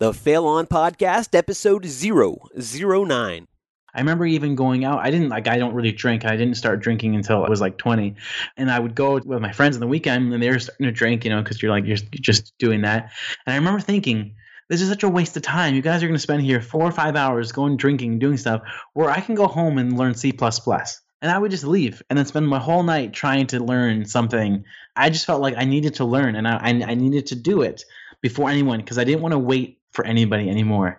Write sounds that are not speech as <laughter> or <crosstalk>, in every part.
the Fail On Podcast, episode 009. I remember even going out. I didn't like. I don't really drink. I didn't start drinking until I was like 20, and I would go with my friends on the weekend, and they were starting to drink. You know, because you're like you're just doing that. And I remember thinking, this is such a waste of time. You guys are going to spend here four or five hours going drinking, doing stuff, where I can go home and learn C++. And I would just leave and then spend my whole night trying to learn something. I just felt like I needed to learn, and I, I needed to do it before anyone because I didn't want to wait for anybody anymore.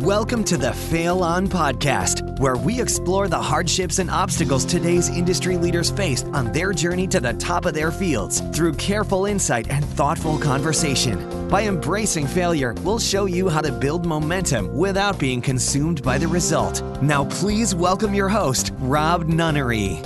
Welcome to the Fail On Podcast, where we explore the hardships and obstacles today's industry leaders face on their journey to the top of their fields through careful insight and thoughtful conversation. By embracing failure, we'll show you how to build momentum without being consumed by the result. Now, please welcome your host, Rob Nunnery.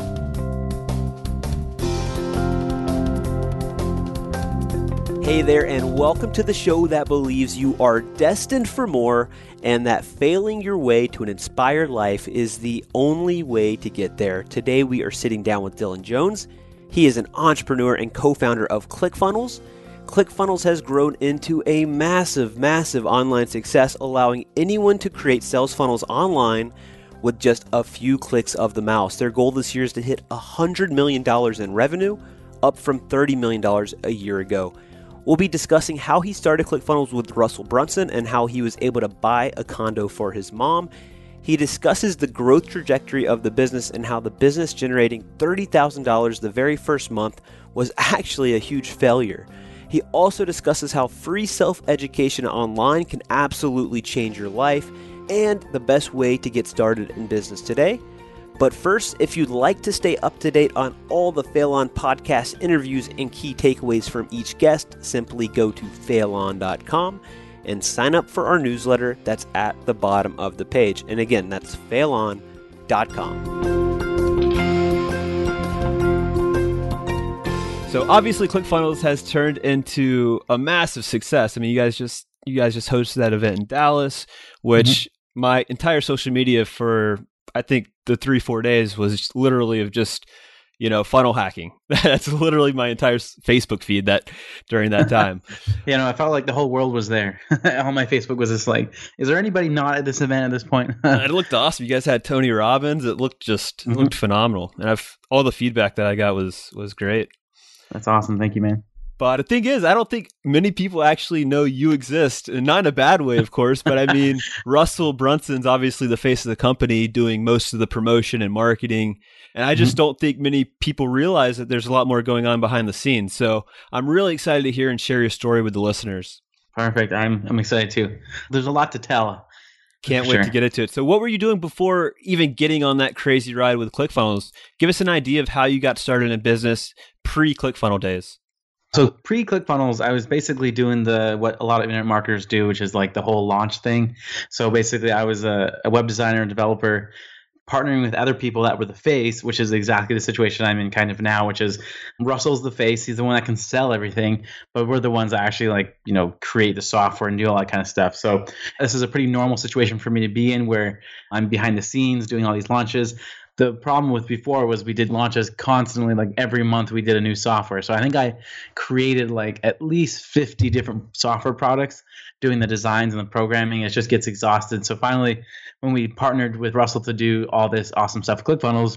Hey there, and welcome to the show that believes you are destined for more and that failing your way to an inspired life is the only way to get there. Today, we are sitting down with Dylan Jones. He is an entrepreneur and co founder of ClickFunnels. ClickFunnels has grown into a massive, massive online success, allowing anyone to create sales funnels online with just a few clicks of the mouse. Their goal this year is to hit $100 million in revenue, up from $30 million a year ago. We'll be discussing how he started ClickFunnels with Russell Brunson and how he was able to buy a condo for his mom. He discusses the growth trajectory of the business and how the business generating $30,000 the very first month was <laughs> actually a huge failure. He also discusses how free self education online can absolutely change your life and the best way to get started in business today. But first, if you'd like to stay up to date on all the Fail On podcast interviews and key takeaways from each guest, simply go to failon.com and sign up for our newsletter that's at the bottom of the page. And again, that's failon.com. So obviously ClickFunnels has turned into a massive success. I mean, you guys just you guys just hosted that event in Dallas, which mm-hmm. my entire social media for I think the three four days was literally of just you know funnel hacking. <laughs> That's literally my entire Facebook feed that during that time. <laughs> you know, I felt like the whole world was there. <laughs> All my Facebook was just like, is there anybody not at this event at this point? it looked awesome. You guys had Tony Robbins. It looked just mm-hmm. looked phenomenal, and I've all the feedback that I got was was great. That's awesome. Thank you, man. But the thing is, I don't think many people actually know you exist, and not in a bad way, of <laughs> course. but I mean, Russell Brunson's obviously the face of the company, doing most of the promotion and marketing. And I just mm-hmm. don't think many people realize that there's a lot more going on behind the scenes. So I'm really excited to hear and share your story with the listeners. Perfect. I'm I'm excited too. There's a lot to tell. Can't wait sure. to get into it. So, what were you doing before even getting on that crazy ride with ClickFunnels? Give us an idea of how you got started in business pre ClickFunnel days. So pre ClickFunnels, I was basically doing the what a lot of internet marketers do, which is like the whole launch thing. So basically, I was a, a web designer and developer partnering with other people that were the face, which is exactly the situation I'm in kind of now, which is Russell's the face. He's the one that can sell everything, but we're the ones that actually like, you know, create the software and do all that kind of stuff. So this is a pretty normal situation for me to be in where I'm behind the scenes doing all these launches the problem with before was we did launches constantly like every month we did a new software. So i think i created like at least 50 different software products doing the designs and the programming. It just gets exhausted. So finally when we partnered with russell to do all this awesome stuff clickfunnels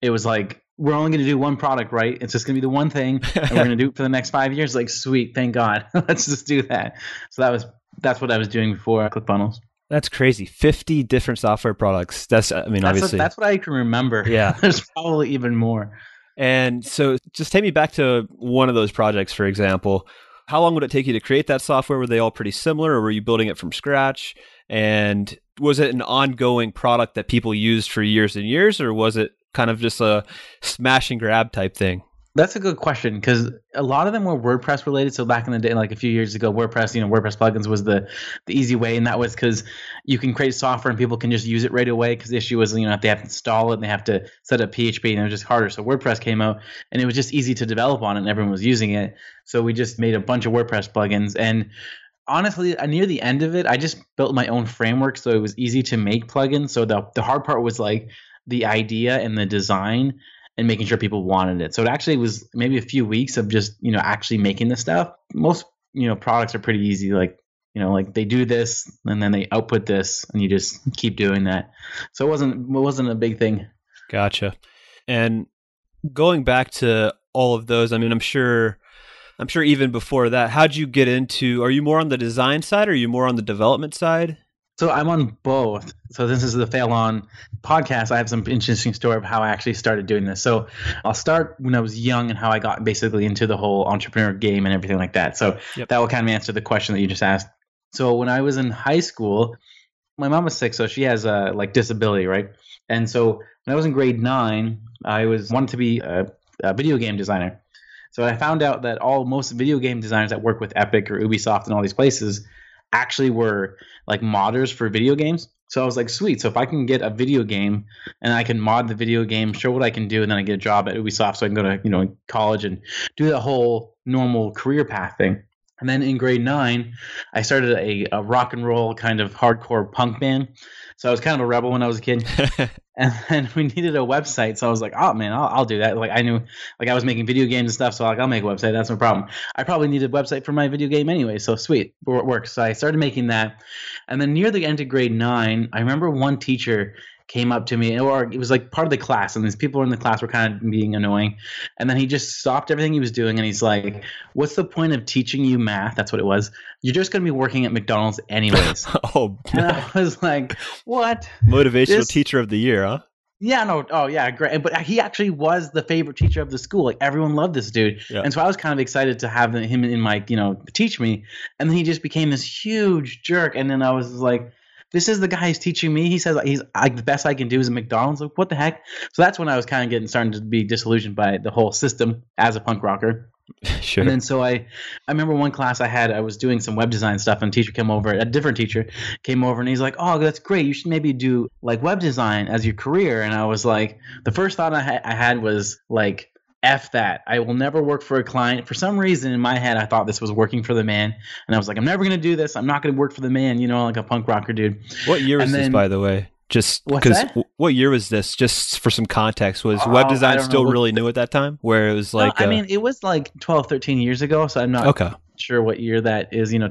it was like we're only going to do one product right? It's just going to be the one thing and we're going to do it for the next five years. Like sweet thank god. <laughs> Let's just do that. So that was that's what i was doing before clickfunnels that's crazy. 50 different software products. That's, I mean, that's obviously. What, that's what I can remember. Yeah. <laughs> There's probably even more. And so just take me back to one of those projects, for example. How long would it take you to create that software? Were they all pretty similar or were you building it from scratch? And was it an ongoing product that people used for years and years or was it kind of just a smash and grab type thing? That's a good question because a lot of them were WordPress related. So back in the day, like a few years ago, WordPress, you know, WordPress plugins was the the easy way, and that was because you can create software and people can just use it right away. Because the issue was, you know, if they have to install it, and they have to set up PHP, and it was just harder. So WordPress came out, and it was just easy to develop on, it, and everyone was using it. So we just made a bunch of WordPress plugins, and honestly, uh, near the end of it, I just built my own framework, so it was easy to make plugins. So the the hard part was like the idea and the design and making sure people wanted it. So it actually was maybe a few weeks of just, you know, actually making the stuff. Most, you know, products are pretty easy. Like you know like they do this and then they output this and you just keep doing that so it wasn't it wasn't a big thing gotcha and going back to all of those i mean i'm sure i'm sure even before that how'd you get into are you more on the design side or are you more on the development side so i'm on both so this is the fail on podcast i have some interesting story of how i actually started doing this so i'll start when i was young and how i got basically into the whole entrepreneur game and everything like that so yep. that will kind of answer the question that you just asked so when I was in high school, my mom was sick, so she has a like disability, right? And so when I was in grade nine, I was wanted to be a, a video game designer. So I found out that all most video game designers that work with Epic or Ubisoft and all these places actually were like modders for video games. So I was like, sweet. So if I can get a video game and I can mod the video game, show what I can do, and then I get a job at Ubisoft, so I can go to you know college and do the whole normal career path thing. And then in grade nine, I started a, a, rock and roll kind of hardcore punk band. So I was kind of a rebel when I was a kid. <laughs> and then we needed a website. So I was like, oh man, I'll, I'll, do that. Like I knew, like I was making video games and stuff. So like, I'll make a website. That's no problem. I probably needed a website for my video game anyway. So sweet, it works. So I started making that. And then near the end of grade nine, I remember one teacher came up to me, or it was like part of the class, and these people in the class were kind of being annoying. And then he just stopped everything he was doing, and he's like, "What's the point of teaching you math? That's what it was. You're just going to be working at McDonald's anyways." <laughs> oh, and I was like, "What? Motivational this- teacher of the year, huh?" Yeah, no, oh yeah, great. But he actually was the favorite teacher of the school. Like everyone loved this dude, yeah. and so I was kind of excited to have him in my, you know, teach me. And then he just became this huge jerk. And then I was like, this is the guy who's teaching me. He says he's like the best I can do is a McDonald's. Like what the heck? So that's when I was kind of getting starting to be disillusioned by the whole system as a punk rocker. <laughs> Sure. And then so I, I remember one class I had, I was doing some web design stuff, and a teacher came over, a different teacher came over, and he's like, "Oh, that's great. You should maybe do like web design as your career." And I was like, the first thought I, ha- I had was like, F that. I will never work for a client. For some reason in my head, I thought this was working for the man. And I was like, I'm never going to do this. I'm not going to work for the man, you know, like a punk rocker dude. What year was this, by the way? Just because what year was this? Just for some context, was oh, web oh, design still really new at that time? Where it was like, no, I mean, it was like 12, 13 years ago. So I'm not okay. sure what year that is, you know,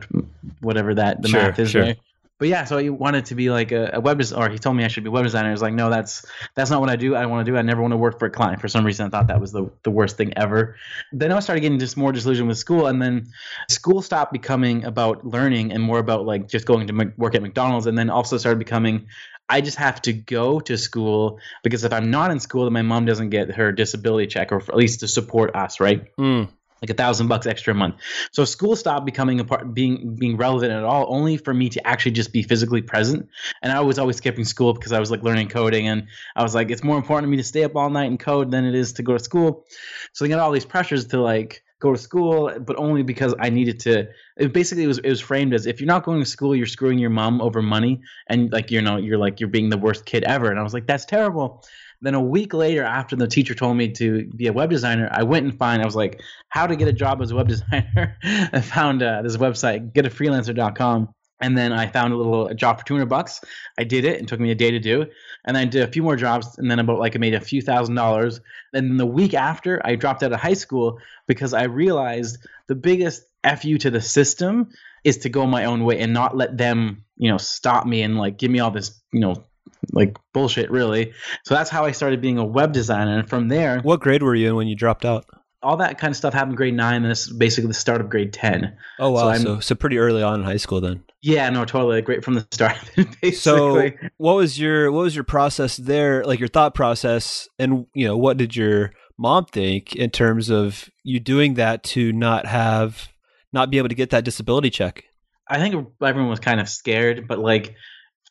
whatever that the sure, math is sure. there but yeah, so he wanted to be like a, a web designer, he told me I should be a web designer. I was like, no, that's that's not what I do. I want to do. I never want to work for a client. For some reason, I thought that was the, the worst thing ever. Then I started getting just more disillusioned with school, and then school stopped becoming about learning and more about like just going to work at McDonald's, and then also started becoming I just have to go to school because if I'm not in school, then my mom doesn't get her disability check, or at least to support us, right? Mm like a thousand bucks extra a month. So school stopped becoming a part, being being relevant at all, only for me to actually just be physically present. And I was always skipping school because I was like learning coding, and I was like, it's more important to me to stay up all night and code than it is to go to school. So I got all these pressures to like go to school, but only because I needed to. It basically was it was framed as if you're not going to school, you're screwing your mom over money, and like you know you're like you're being the worst kid ever. And I was like, that's terrible. Then a week later, after the teacher told me to be a web designer, I went and find I was like, how to get a job as a web <laughs> designer. I found uh, this website, getafreelancer.com. And then I found a little job for 200 bucks. I did it. It took me a day to do. And then I did a few more jobs. And then about like I made a few thousand dollars. And then the week after, I dropped out of high school because I realized the biggest fu to the system is to go my own way and not let them, you know, stop me and like give me all this, you know, like bullshit really. So that's how i started being a web designer and from there what grade were you in when you dropped out? All that kind of stuff happened grade 9 and this is basically the start of grade 10 oh wow. So, so, so pretty early on in high school then. Yeah no totally great from the start <laughs> basically. so what was your what was your process there like your thought process and you know what did your mom think in terms of you doing that to not have not be able to get that disability check? I think everyone was kind of scared but like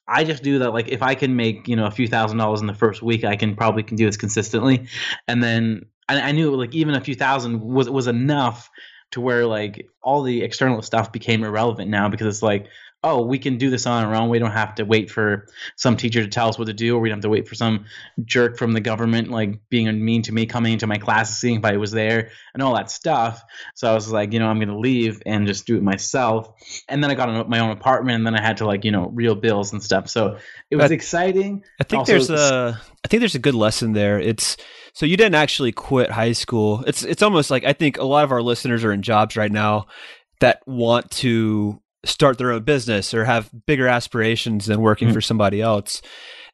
I just do that. Like if I can make you know a few thousand dollars in the first week, I can probably can do this consistently, and then I, I knew like even a few thousand was was enough to where like all the external stuff became irrelevant now because it's like oh, we can do this on our own. We don't have to wait for some teacher to tell us what to do, or we don't have to wait for some jerk from the government like being mean to me coming into my class seeing if I was there and all that stuff. So I was like, you know, I'm gonna leave and just do it myself. And then I got my own apartment, and then I had to like you know real bills and stuff. So it was exciting. I think also, there's a I think there's a good lesson there. It's so you didn't actually quit high school. It's it's almost like I think a lot of our listeners are in jobs right now that want to start their own business or have bigger aspirations than working mm-hmm. for somebody else.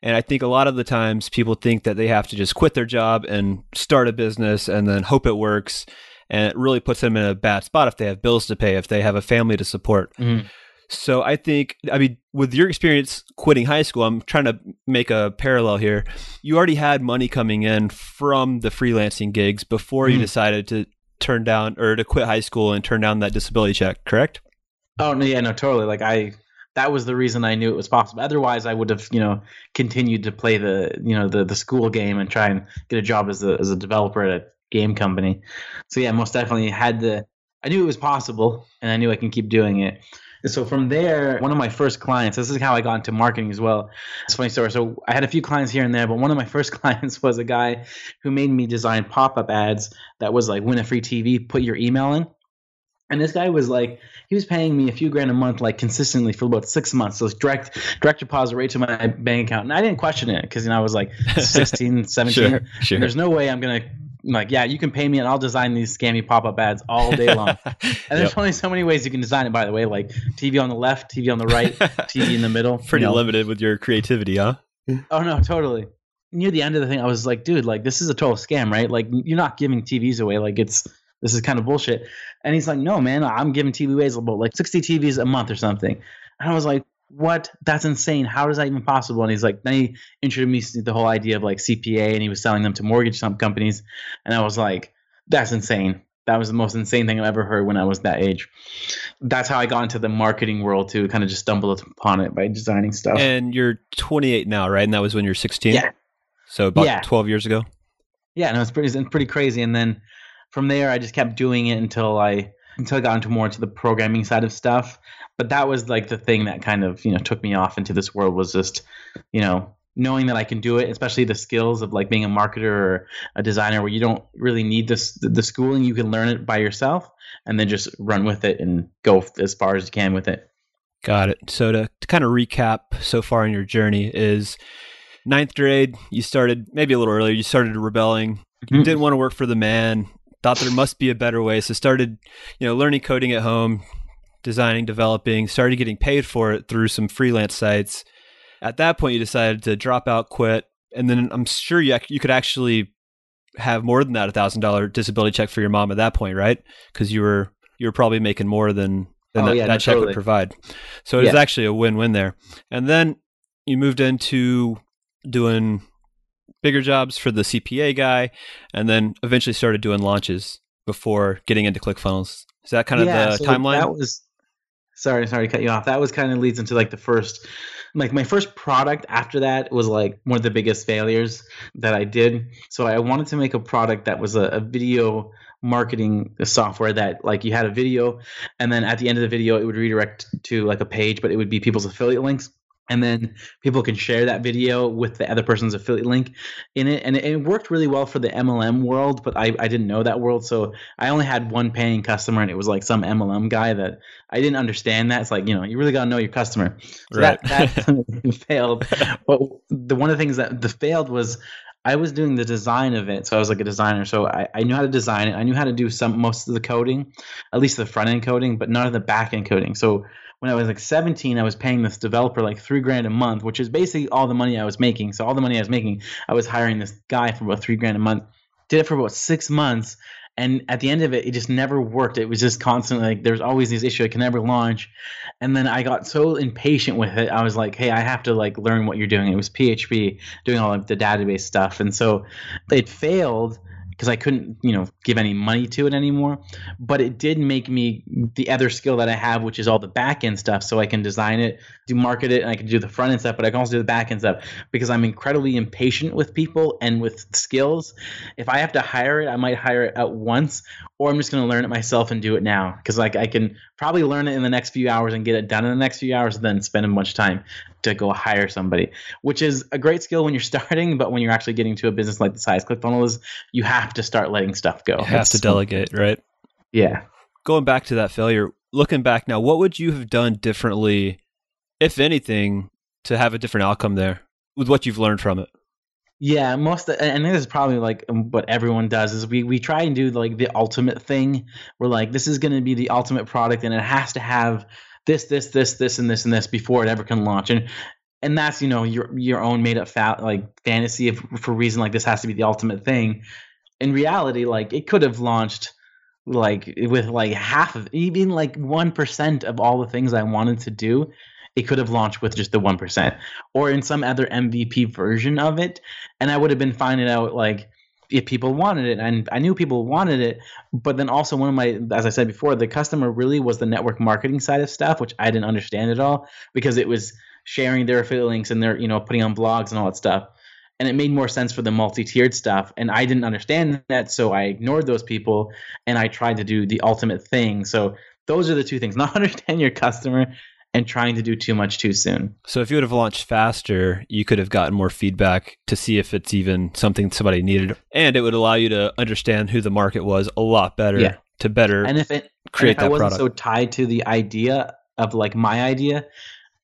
And I think a lot of the times people think that they have to just quit their job and start a business and then hope it works. And it really puts them in a bad spot if they have bills to pay, if they have a family to support. Mm-hmm. So I think, I mean, with your experience quitting high school, I'm trying to make a parallel here. You already had money coming in from the freelancing gigs before mm-hmm. you decided to turn down or to quit high school and turn down that disability check, correct? Oh no, yeah, no, totally. Like I, that was the reason I knew it was possible. Otherwise, I would have, you know, continued to play the, you know, the the school game and try and get a job as a as a developer at a game company. So yeah, most definitely had the. I knew it was possible, and I knew I can keep doing it. And so from there, one of my first clients, this is how I got into marketing as well. It's funny story. So I had a few clients here and there, but one of my <laughs> first clients was a guy who made me design pop up ads that was like win a free TV, put your email in. And this guy was like, he was paying me a few grand a month, like consistently for about six months. So direct direct deposit right to my bank account. And I didn't question it because, you know, I was like <laughs> 16, 17. sure, sure. There's no way I'm going to like, yeah, you can pay me and I'll design these scammy pop up ads all day long. <laughs> and there's yep. only so many ways you can design it, by the way, like TV on the left, TV on the right, <laughs> TV in the middle. Pretty you know. limited with your creativity, huh? Oh, no, totally. Near the end of the thing, I was like, dude, like, this is a total scam, right? Like, you're not giving TVs away. Like, it's, this is kind of bullshit. And he's like, no, man, I'm giving TV away about like 60 TVs a month or something. And I was like, what? That's insane. How is that even possible? And he's like, then he introduced me to the whole idea of like CPA and he was selling them to mortgage companies. And I was like, that's insane. That was the most insane thing I've ever heard when I was that age. That's how I got into the marketing world to kind of just stumble upon it by designing stuff. And you're 28 now, right? And that was when you're 16? Yeah. So about yeah. 12 years ago? Yeah, no, it's pretty, it's pretty crazy. And then from there, I just kept doing it until I until I got into more into the programming side of stuff but that was like the thing that kind of you know took me off into this world was just you know knowing that I can do it, especially the skills of like being a marketer or a designer, where you don't really need this the schooling. You can learn it by yourself and then just run with it and go as far as you can with it. Got it. So to, to kind of recap so far in your journey is ninth grade, you started maybe a little earlier. You started rebelling. Mm-hmm. You didn't want to work for the man. Thought there must be a better way. So started, you know, learning coding at home, designing, developing, started getting paid for it through some freelance sites. At that point, you decided to drop out, quit, and then I'm sure you you could actually have more than that a thousand dollar disability check for your mom at that point, right? Because you were you were probably making more than, than oh, that, yeah, that no, check totally. would provide. So it yeah. was actually a win win there. And then you moved into doing bigger jobs for the CPA guy, and then eventually started doing launches before getting into ClickFunnels. Is that kind of yeah, the so timeline? That was sorry, sorry to cut you off. That was kind of leads into like the first, like my first product after that was like one of the biggest failures that I did. So I wanted to make a product that was a, a video marketing software that like you had a video and then at the end of the video it would redirect to like a page but it would be people's affiliate links and then people can share that video with the other person's affiliate link in it and it, worked really well for the mlm world but I, I didn't know that world so i only had one paying customer and it was like some mlm guy that i didn't understand that it's like you know you really got to know your customer so right. that, that <laughs> <laughs> failed but the one of the things that the failed was I was doing the design of it, so I was like a designer. So I, I knew how to design it. I knew how to do some most of the coding, at least the front end coding, but none of the back end coding. So when I was like 17, I was paying this developer like three grand a month, which is basically all the money I was making. So all the money I was making, I was hiring this guy for about three grand a month. Did it for about six months, and at the end of it, it just never worked. It was just constantly like there's always this issue. I can never launch, and then I got so impatient with it. I was like, hey, I have to like learn what you're doing. It was PHP doing all of the database stuff, and so it failed because I couldn't, you know, give any money to it anymore. But it did make me the other skill that I have, which is all the back end stuff. So I can design it, do market it, and I can do the front end stuff, but I can also do the back end stuff because I'm incredibly impatient with people and with skills. If I have to hire it, I might hire it at once, or I'm just going to learn it myself and do it now because like I can probably learn it in the next few hours and get it done in the next few hours, and then spend a bunch of time to go hire somebody, which is a great skill when you're <laughs> starting, but when you're actually getting to a business like the size ClickFunnels is, you have to start letting stuff go. You have to delegate, right? Yeah. Going back to that failure, looking back now, what would you have done differently, if anything, to have a different outcome there with what you've learned from it? Yeah, most and this is probably like um, what everyone does is we we try and do like the ultimate thing. We're like this is going to be the ultimate product and it has to have this, this, this, this, and this, and this before it ever can launch. And and that's you know your your own made up fa- like fantasy of, for reason like this has to be the ultimate thing. In reality, like it could have launched like with like half of even like one percent of all the things I wanted to do. It could have launched with just the one percent, or in some other MVP version of it, and I would have been finding out like if people wanted it and i knew people wanted it but then also one of my as i said before the customer really was the network marketing side of stuff which i didn't understand at all because it was sharing their affiliate links and they're you know putting on blogs and all that stuff. And it made more sense for the multi-tiered stuff and i didn't understand that so i ignored those people and i tried to do the ultimate thing. So those are the two things. <laughs> Not understand your customer and trying to do too much too soon. So if you would have launched faster, you could have gotten more feedback to see if it's even something somebody needed, and it would allow you to understand who the market was a lot better yeah. to better and if it create and if that I wasn't product. so tied to the idea of like my idea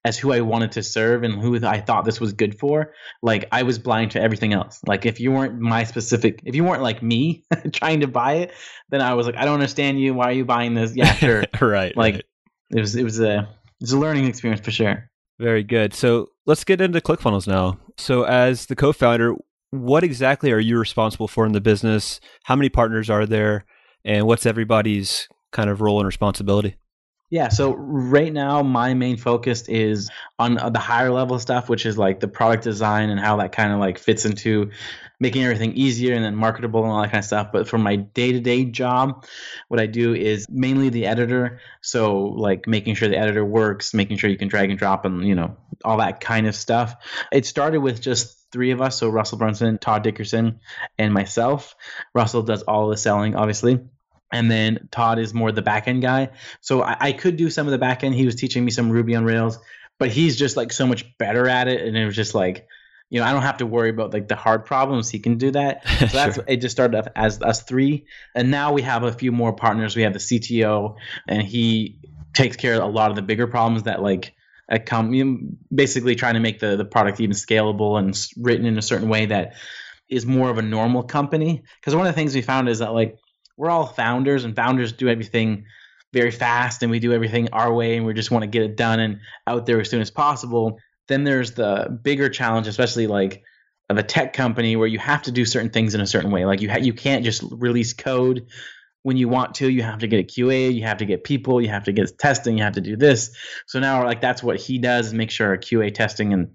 as who I wanted to serve and who I thought this was good for, like I was blind to everything else. Like if you weren't my specific, if you weren't like me <laughs> trying to buy it, then I was like, I don't understand you. Why are you buying this? Yeah, sure. <laughs> right. Like right. it was, it was a it's a learning experience for sure. Very good. So let's get into ClickFunnels now. So, as the co founder, what exactly are you responsible for in the business? How many partners are there? And what's everybody's kind of role and responsibility? Yeah, so right now my main focus is on uh, the higher level stuff, which is like the product design and how that kind of like fits into making everything easier and then marketable and all that kind of stuff. But for my day to day job, what I do is mainly the editor. So like making sure the editor works, making sure you can drag and drop and, you know, all that kind of stuff. It started with just three of us. So Russell Brunson, Todd Dickerson, and myself. Russell does all the selling, obviously and then Todd is more the back end guy. So I, I, could do some of the back end. He was teaching me some Ruby on Rails, but he's just like so much better at it. And it was just like, you know, I don't have to worry about like the hard problems. He can do that. <laughs> So that's sure. it. Just started off as us three, and now we have a few more partners. We have the CTO, and he takes care of a lot of the bigger problems that like come. You know, basically, trying to make the the product even scalable and written in a certain way that is more of a normal company. Because one of the things we found is that like we're all founders, and founders do everything very fast, and we do everything our way, and we just want to get it done and out there as soon as possible then there's the bigger challenge, especially like of a tech company where you have to do certain things in a certain way. Like you ha- you can't just release code when you want to. You have to get a QA, you have to get people, you have to get testing, you have to do this. So now like that's what he does make sure our QA testing and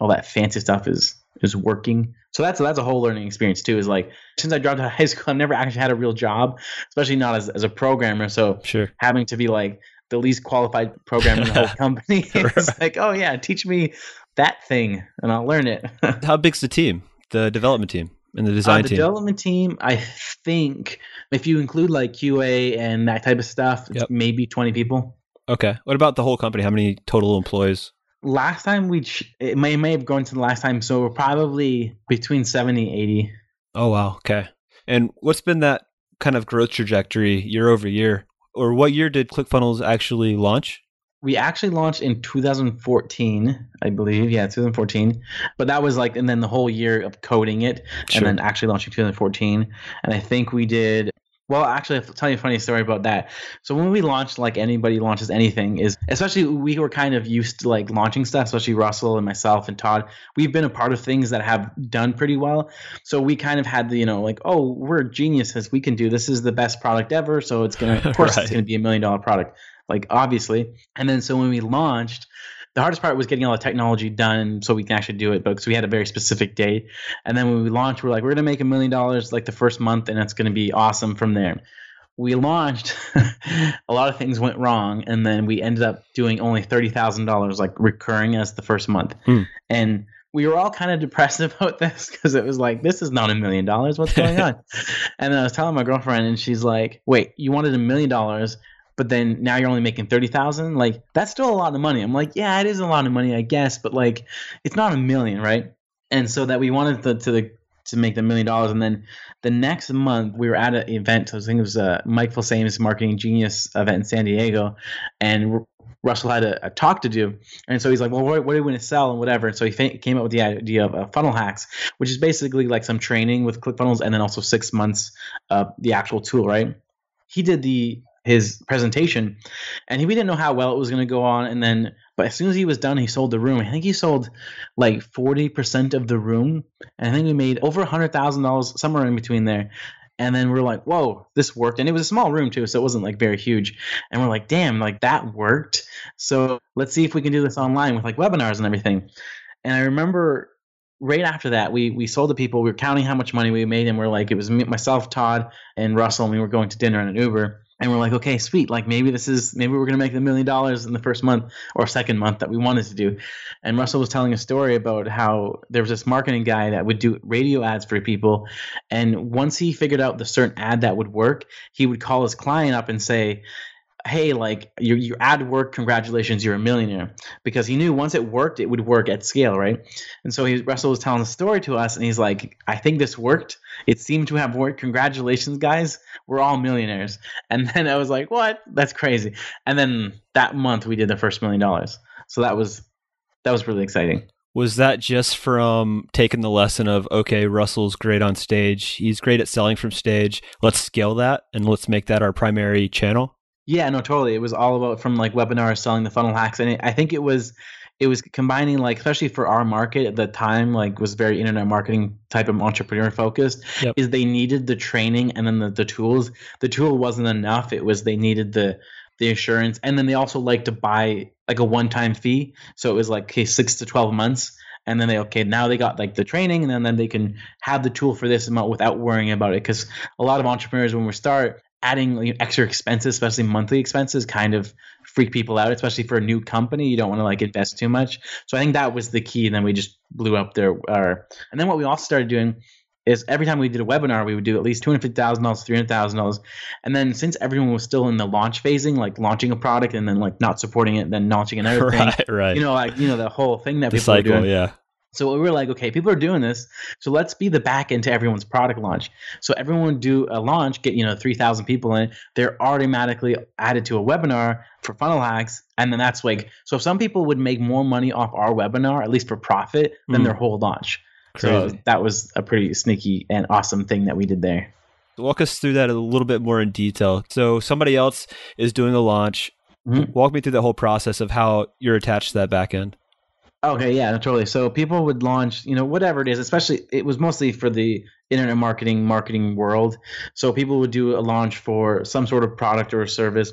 all that fancy stuff is is working. So that's that's a whole learning experience too. Is like since I dropped out of high school, I've never actually had a real job, especially not as, as a programmer. So sure. having to be like the least qualified programmer in the whole <laughs> company. <laughs> it's like, oh yeah, teach me that thing and I'll learn it. <laughs> How big's the team? The development team and the uh, design uh, the team? development team, I think if you include like QA and that type of stuff, it's yep. maybe 20 people. Okay. What about the whole company? How many total employees? Last time we it may may have gone to the last time, so we're probably between 70 and 80. Oh wow, okay. And what's been that kind of growth trajectory year over year? or what year did ClickFunnels actually launch? We actually launched in 2014, I believe. Yeah, 2014. But that was like, and then the whole year of coding it, sure. and then actually launching 2014. And I think we did well, actually, I'll tell you a funny story about that. So when we launched, like anybody launches anything, is especially we were kind of used to like launching stuff, especially Russell and myself and Todd. We've been a part of things that have done pretty well. So we kind of had the, you know, like, oh, we're geniuses. We can do this. is the best product ever. So it's gonna, of <laughs> course, right. it's gonna be a million dollar product, like obviously. And then so when we launched, the hardest part was getting all the technology done so we can actually do it. But because we had a very specific date, and then when we launched, we are like, we're gonna make a million dollars like the first month, and it's gonna be awesome from there. We launched, <laughs> a lot of things went wrong, and then we ended up doing only thirty thousand dollars like recurring as the first month, mm. and we were all kind of depressed <laughs> about this because it was like, this is not a million dollars. What's going <laughs> on? and then I was telling my girlfriend, and she's like, wait, you wanted a million dollars, but then now you're only making 30,000 like that's still a lot of money. I'm like, yeah, it is a lot of money, I guess, but like it's not a million, right? And so that we wanted to to, to make the million dollars and then the next month we were at an event, I think it was a Mike Filsaime's marketing genius event in San Diego and Russell had a, a, talk to do, and so he's like, "Well, what, what are we going to sell and whatever?" And so he came up with the idea of uh, funnel hacks, which is basically like some training with ClickFunnels, and then also six months of the actual tool, right? He did the his presentation, and he, we didn't know how well it was going to go on. And then, but as soon as he was done, he sold the room. I think he sold like forty percent of the room, and I think we made over a hundred thousand dollars somewhere in between there. And then we're like, whoa, this worked. And it was a small room too, so it wasn't like very huge. And we're like, damn, like that worked. So let's see if we can do this online with like webinars and everything. And I remember right after that, we we sold to people. We were counting how much money we made, and we're like, it was myself, Todd, and Russell, and we were going to dinner in an Uber. And we're like, okay, sweet. Like maybe this is maybe we're gonna make the million dollars in the first month or second month that we wanted to do. And Russell was telling a story about how there was this marketing guy that would do radio ads for people, and once he figured out the certain ad that would work, he would call his client up and say, hey, like your your ad work, congratulations, you're a millionaire. Because he knew once it worked, it would work at scale, right? And so he Russell was telling the story to us, and he's like, I think this worked. It seemed to have worked. Congratulations, guys. We're all millionaires. <laughs> And then I was like, what? That's crazy. And then that month we did the first million dollars. So that was that was really exciting. Was that just from taking the lesson of okay, Russell's great on stage. He's great at selling from stage. Let's scale that and let's make that our primary channel? Yeah, no, totally. It was all about from like webinars selling the funnel hacks, and it, I think it was it was combining like especially for our market at the time like was very internet marketing type of entrepreneur focused yep. is they needed the training and then the, the tools the tool wasn't enough it was they needed the the assurance and then they also like to buy like a one-time fee so it was like okay six to 12 months and then they okay now they got like the training and then, then they can have the tool for this amount without worrying about it because a lot of entrepreneurs when we start adding extra expenses, especially monthly expenses, kind of freak people out, especially for a new company. You don't want to like invest too much. So I think that was the key. And then we just blew up their Our, and then what we also started doing is every time we did a webinar, we would do at least two hundred fifty thousand dollars, three hundred thousand dollars, and then since everyone was still in the launch phasing, like launching a product and then like not supporting it, then launching another <laughs> right, thing, right? You know, like you know the whole thing that the people cycle, doing. yeah. So we were like, okay, people are doing this, so let's be the back end to everyone's product launch. So everyone would do a launch, get you know three thousand people in, they're automatically added to a webinar for funnel hacks, and then that's like, so some people would make more money off our webinar, at least for profit, than mm. their whole launch. Crazy. So that was a pretty sneaky and awesome thing that we did there. Walk us through that a little bit more in detail. So somebody else is doing a launch. Mm-hmm. Walk me through the whole process of how you're attached to that back end. Okay, yeah, totally. So people would launch, you know, whatever it is, especially it was mostly for the internet marketing marketing world. So people would do a launch for some sort of product or service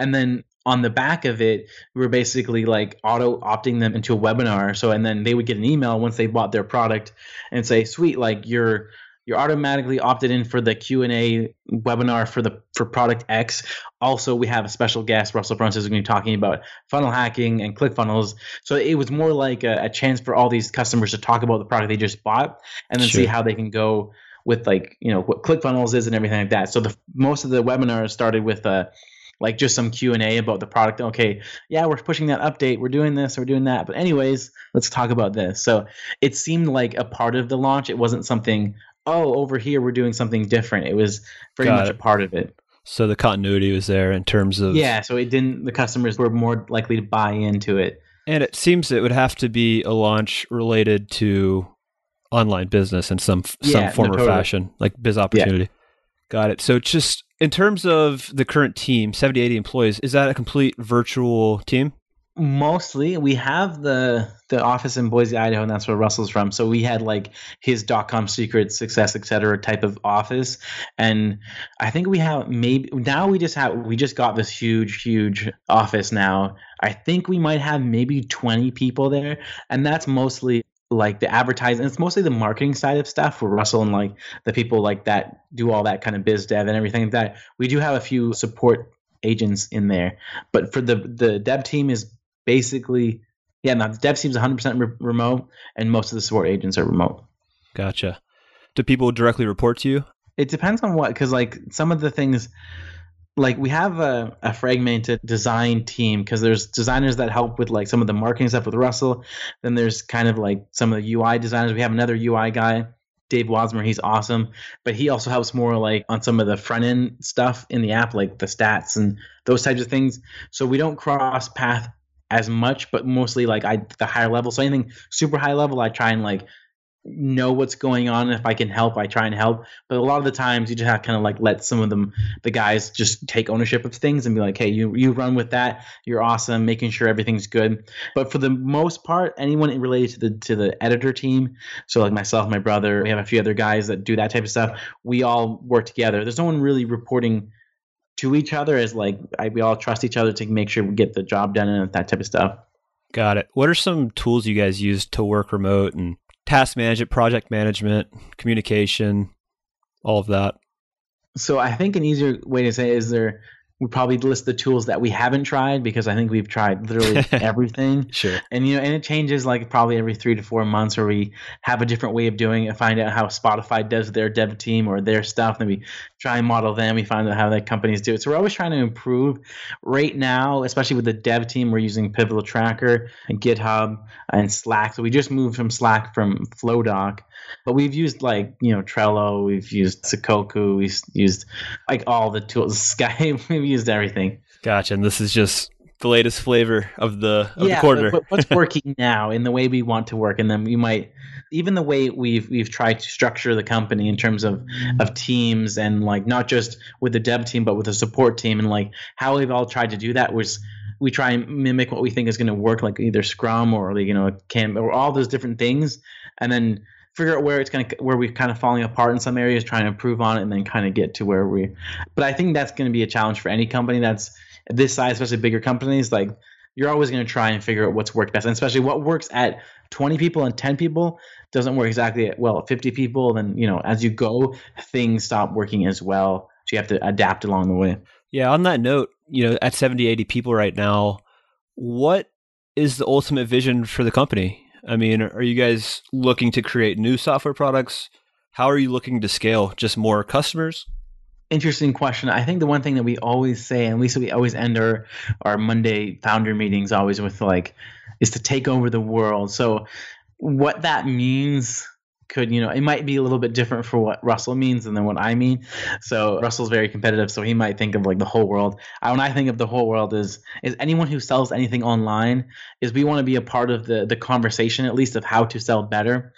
and then on the back of it, we were basically like auto opting them into a webinar. So and then they would get an email once they bought their product and say, "Sweet, like you're you're automatically opted in for the q&a webinar for the for product x. Also we have a special guest russell brunson is going to be talking about funnel hacking and click funnels so it was more like a, a, chance for all these customers to talk about the product they just bought and then sure. see how they can go with like you know what click funnels is and everything like that. So the most of the webinars started with a uh, like just some q&a about the product. Okay yeah we're pushing that update. We're doing this we're doing that. But anyways let's talk about this. So it seemed like a part of the launch. It wasn't something oh, over here we're doing something different. It was very Got much it. a part of it. So the continuity was there in terms of yeah. So it didn't. The customers were more likely to buy into it. And it seems it would have to be a launch related to online business in some some yeah, form no, totally. or fashion, like biz opportunity. Yeah. Got it. So just in terms of the current team, 70, 80 employees, is that a complete virtual team? Mostly we have the the office in boise idaho and that's where russell's from. So we had like his dot com secret success etc type of office. And i think we have maybe now we just have we just got this huge huge office now. I think we might have maybe 20 people there. And that's mostly like the advertising it's mostly the marketing side of stuff for russell and like the people like that do all that kind of biz dev and everything like that. We do have a few support agents in there. But for the the dev team is basically, yeah, now the dev team's 100% re- remote, and most of the support agents are remote. Gotcha. Do people directly report to you? It depends on what, because like some of the things, like we have a, a fragmented design team because there's designers that help with like some of the marketing stuff with Russell. Then there's kind of like some of the UI designers. We have another UI guy, Dave Wasmer. He's awesome, but he also helps more like on some of the front end stuff in the app, like the stats and those types of things. So we don't cross path as much, but mostly like I the higher level. So anything super high level, I try and like know what's going on. If I can help, I try and help. But a lot of the times, you just have kind of like let some of them, the guys, just take ownership of things and be like, "Hey, you you run with that. You're awesome, making sure everything's good." But for the most part, anyone related to the to the editor team, so like myself, my brother, we have a few other guys that do that type of stuff. We all work together. There's no one really reporting to each other as like I, we all trust each other to make sure we get the job done and that type of stuff. Got it. What are some tools you guys use to work remote and task management, project management, communication, all of that? So I think an easier way to say is there we probably list the tools that we haven't tried because I think we've tried literally <laughs> everything. Sure. And you know, and it changes like probably every three to four months, where we have a different way of doing it. Find out how Spotify does their dev team or their stuff, then we try and model them. We find out how the companies do it. So we're always trying to improve. Right now, especially with the dev team, we're using Pivotal Tracker and GitHub and Slack. So we just moved from Slack from Flowdock but we've used like you know Trello, we've used Sococo, we've used like all the tools, <laughs> Skype, used everything. Gotcha. And this is just the latest flavor of the of yeah, the quarter. But what's <laughs> working now in the way we want to work, and then we might even the way we've we've tried to structure the company in terms of of teams and like not just with the dev team but with the support team and like how we've all tried to do that was we try and mimic what we think is going to work like either scrum or like you know cam or all those different things and then figure out where it's going to where we're kind of falling apart in some areas, trying to improve on it, and then kind of get to where we. But I think that's going to be a challenge for any company that's this size, especially bigger companies. Like you're always going to try and figure out what's worked best, and especially what works at 20 people and 10 people doesn't work exactly at, well at 50 people. Then you know as you go, things stop working as well. So you have to adapt along the way. Yeah. On that note, you know, at 70, 80 people right now, what is the ultimate vision for the company? I mean, are you guys looking to create new software products? How are you looking to scale? Just more customers? Interesting question. I think the one thing that we always say, and Lisa, we always end our, our Monday founder meetings always with like, is to take over the world. So what that means could you know it might be a little bit different for what Russell means and then what I mean. So Russell's very competitive, so he might think of like the whole world. I, when I think of the whole world is is anyone who sells anything online is we want to be a part of the the conversation at least of how to sell better,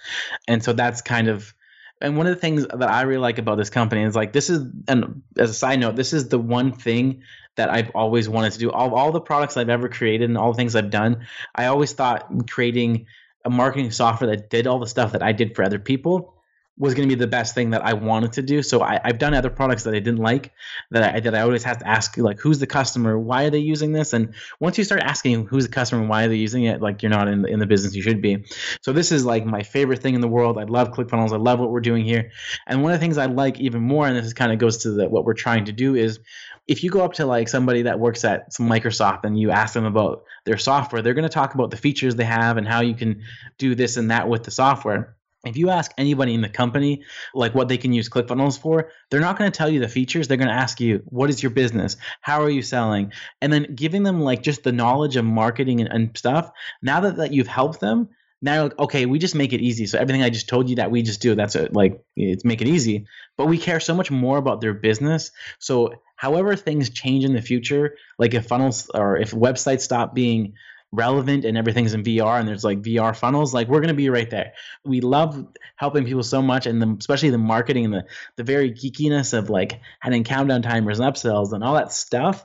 and so that's kind of and one of the things that I really like about this company is like this is and as a side note, this is the one thing that I've always wanted to do. All all the products I've ever created and all the things I've done, I always thought creating a marketing software that did all the stuff that I did for other people was going to be the best thing that I wanted to do. So I, have done other products that I didn't like that I that I always have to ask like who's the customer, why are they using this, and once you start asking who's the customer and why are they using it, like you're not in the, in the business you should be. So this is like my favorite thing in the world. I love ClickFunnels. I love what we're doing here, and one of the things I like even more, and this kind of goes to the, what we're trying to do is if you go up to like somebody that works at some Microsoft and you ask them about their software, they're going to talk about the features they have and how you can do this and that with the software. If you ask anybody in the company like what they can use ClickFunnels for, they're not going to tell you the features. They're going to ask you, what is your business? How are you selling? And then giving them like just the knowledge of marketing and, and stuff. Now that, that you've helped them, now you're like, okay, we just make it easy. So everything I just told you that we just do, that's. Like it's make it easy. But we care so much more about their business. So however things change in the future, like if funnels or if websites stop being relevant and everything's in VR and there's like VR funnels, like we're gonna be right there. We love helping people so much, and the, especially the marketing and the the very geekiness of like having countdown timers and upsells and all that stuff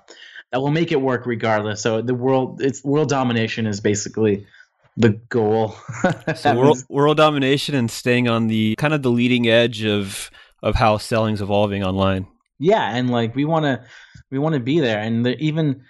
that will make it work regardless. So the world, it's world domination is basically the goal. <laughs> so world, world domination and staying on the kind of the leading edge of of how selling's evolving online. Yeah, and like we want to we want to be there, and even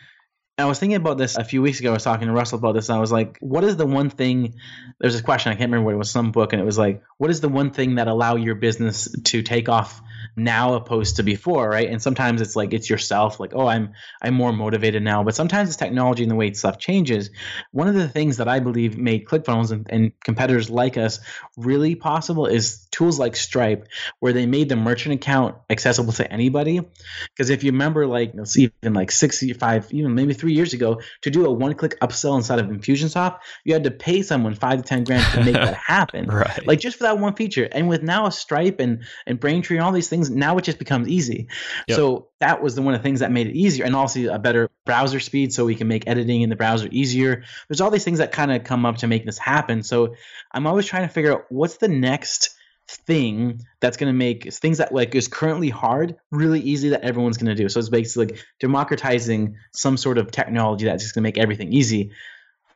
I was thinking about this a few weeks ago. I was talking to Russell about this, and I was like, "What is the one thing?" There's a question I can't remember what it was, some book, and it was like, "What is the one thing that allow your business to take off now opposed to before, right? And sometimes it's like it's yourself, like, oh, I'm I'm more motivated now. But sometimes it's technology and the way stuff changes. One of the things that I believe made ClickFunnels and, and competitors like us really possible is tools like Stripe, where they made the merchant account accessible to anybody. Because if you remember, like, let's see, even like 65, even maybe three three years ago to do a one-click upsell inside of Infusionsoft, you had to pay someone five to ten grand to make that <laughs> happen. Right. Like just for that one feature. And with now a Stripe and and Braintree and all these things, now it just becomes easy. Yep. So that was the one of the things that made it easier, and also a better browser speed, so we can make editing in the browser easier. There's all these things that kind of come up to make this happen. So I'm always trying to figure out what's the next thing that's going to make things that like is currently hard really easy that everyone's going to do. So it's basically like democratizing some sort of technology that's just going to make everything easy.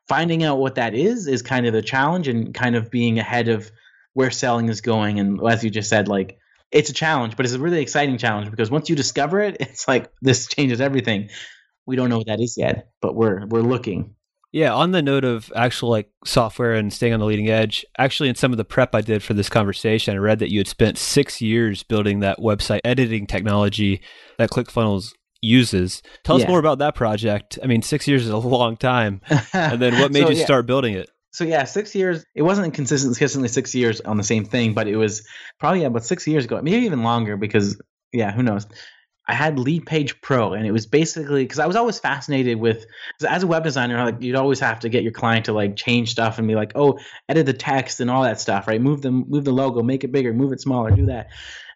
Finding out what that is is kind of the challenge and kind of being ahead of where selling is going. And as you just said, like it's a challenge, but it's a really exciting challenge because once you discover it, <laughs> it's like this changes everything. We don't know what that is yet, but we're we're looking. Yeah, on the note of actual like software and staying on the leading edge, actually in some of the prep I did for this conversation, I read that you had spent six years building that website editing technology that ClickFunnels uses. Tell us more about that project. I mean, six years is a long time. And then what <laughs> made So, you yeah. start building it? So yeah, six years. It wasn't consistent, consistently six years on the same thing, but it was probably yeah, about six years ago, maybe even longer. Because yeah, who knows? I had Lead Page Pro, and it was basically because I was always fascinated with as a web designer, like you'd always have to get your client to like change stuff and be like, oh, edit the text and all that stuff, right? Move the move the logo, make it bigger, move it smaller, do that.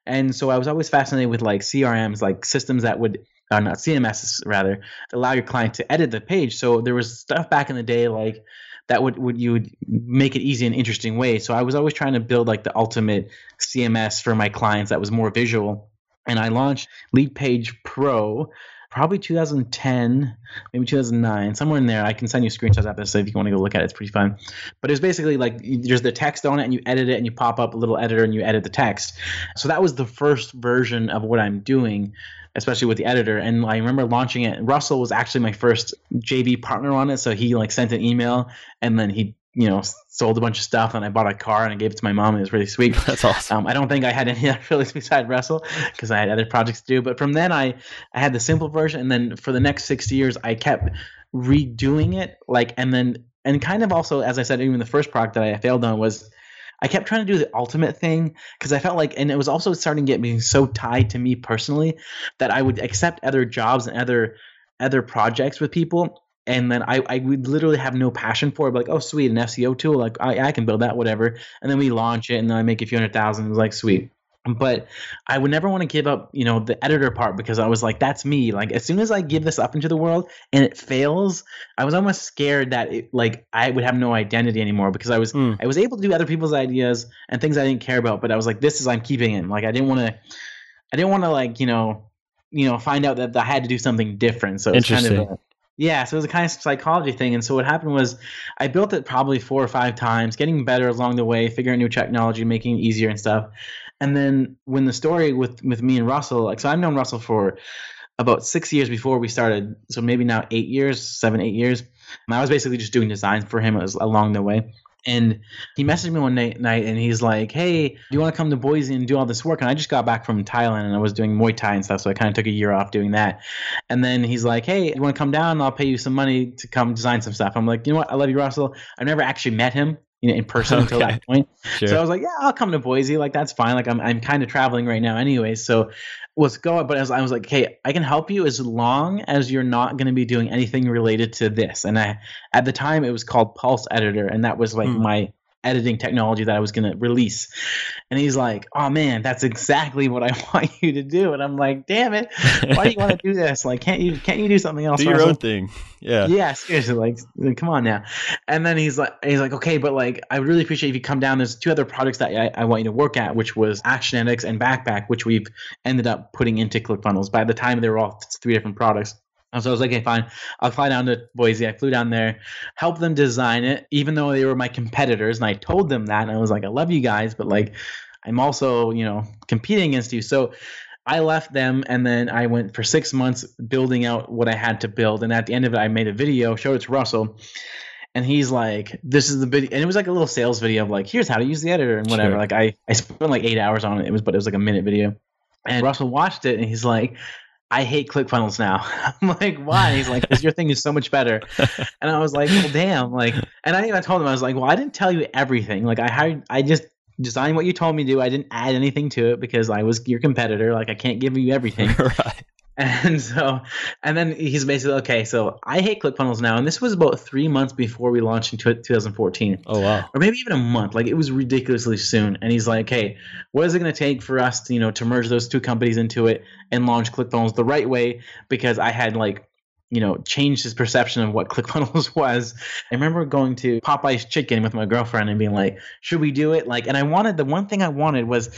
And so I was always fascinated with like CRMs, like systems that would, uh, not CMS rather, allow your client to edit the page. So there was stuff back in the day like that would, would you would make it easy and interesting way. So I was always trying to build like the ultimate CMS for my clients that was more visual. And I launched Lead Page Pro probably 2010, maybe 2009, somewhere in there. I can send you screenshots after this if you want to go look at it. It's pretty fun. But it's basically like there's the text on it and you edit it and you pop up a little editor and you edit the text. So that was the first version of what I'm doing, especially with the editor. And I remember launching it. Russell was actually my first JV partner on it. So he like sent an email and then he, you know, sold a bunch of stuff and I bought a car and I gave it to my mom. It was really sweet. <laughs> That's awesome. Um, I don't think I had any <laughs> other affiliates beside Russell because I had other projects to do. But from then, I I had the simple version, and then for the next six years, I kept redoing it. Like, and then and kind of also, as I said, even the first product that I failed on was. I kept trying to do the ultimate thing because I felt like, and it was also starting to get me so tied to me personally that I would accept other jobs and other other projects with people, and then I, I would literally have no passion for it. But like, oh, sweet, an SEO tool, like I, I can build that, whatever. And then we launch it, and then I make a few hundred thousand. It was like, sweet. But I would never want to give up, you know, the editor part because I was like, that's me. Like, as soon as I give this up into the world and it fails, I was almost scared that it, like I would have no identity anymore because I was Mm. I was able to do other people's ideas and things I didn't care about. But I was like, this is I'm keeping it. Like, I didn't want to, I didn't want to like, you know, you know, find out that I had to do something different. So it's kind of a, yeah, so it was a kind of psychology thing. And so what happened was I built it probably four or five times, getting better along the way, figuring out new technology, making it easier and stuff. And then when the story with with me and Russell, like so I've known Russell for about six years before we started. So maybe now eight years, seven, eight years. And I was basically just doing designs for him along the way. And he messaged me one night, night and he's like, Hey, do you want to come to Boise and do all this work? And I just got back from Thailand and I was doing Muay Thai and stuff. So I kind of took a year off doing that. And then he's like, Hey, you want to come down? I'll pay you some money to come design some stuff. I'm like, You know what? I love you, Russell. I've never actually met him. You know, in person until that point. Sure. So I was like, yeah, I'll come to Boise. Like that's fine. Like I'm I'm kind of traveling right now anyway. So let's go. But as I was like, hey, I can help you as long as you're not going to be doing anything related to this. And I at the time it was called Pulse Editor, and that was like Hmm. my editing technology that I was going to release. And he's like, oh man, that's exactly what I <laughs> want you to do. And I'm like, damn it, why do you want to do this? Like, can't you can't you do something else? Do your Russell?" own thing. Yeah. yeah, seriously, like, like, come on now. And then he's like, he's like, okay, but like, I would really appreciate if you come down. There's two other products that I, I want you to work at, which was Actionetics and Backpack, which we've ended up putting into ClickFunnels. By the time they were all three different products. And so I was like, okay, fine. I'll fly down to Boise. I flew down there, helped them design it, even though they were my competitors. And I told them that. And I was like, I love you guys, but like, I'm also, you know, competing against you. So I left them and then I went for six months building out what I had to build. And at the end of it, I made a video, showed it to Russell. And he's like, this is the video. And it was like a little sales video of like, here's how to use the editor and whatever. Sure. Like I, I spent like eight hours on it. It was, but it was like a minute video. And Russell watched it and he's like, I hate ClickFunnels now. <laughs> I'm like, why? He's like, because your thing is so much better. <laughs> And I was like, well, damn. Like, and I even told him, I was like, well, I didn't tell you everything. Like, I hired, I just designed what you told me to do. I didn't add anything to it because I was your competitor. Like, I can't give you everything. <laughs> right. <laughs> And so, and then he's basically okay. So I hate ClickFunnels now, and this was about three months before we launched in 2014. Oh wow! Or maybe even a month. Like it was ridiculously soon. And he's like, "Hey, what is it going to take for us to, you know, to merge those two companies into it and launch ClickFunnels the right way?" Because I had like you know, changed his perception of what <laughs> ClickFunnels was. I remember going to Popeye's Chicken with my girlfriend and being like, should we do it? Like, and I wanted the one thing I wanted was,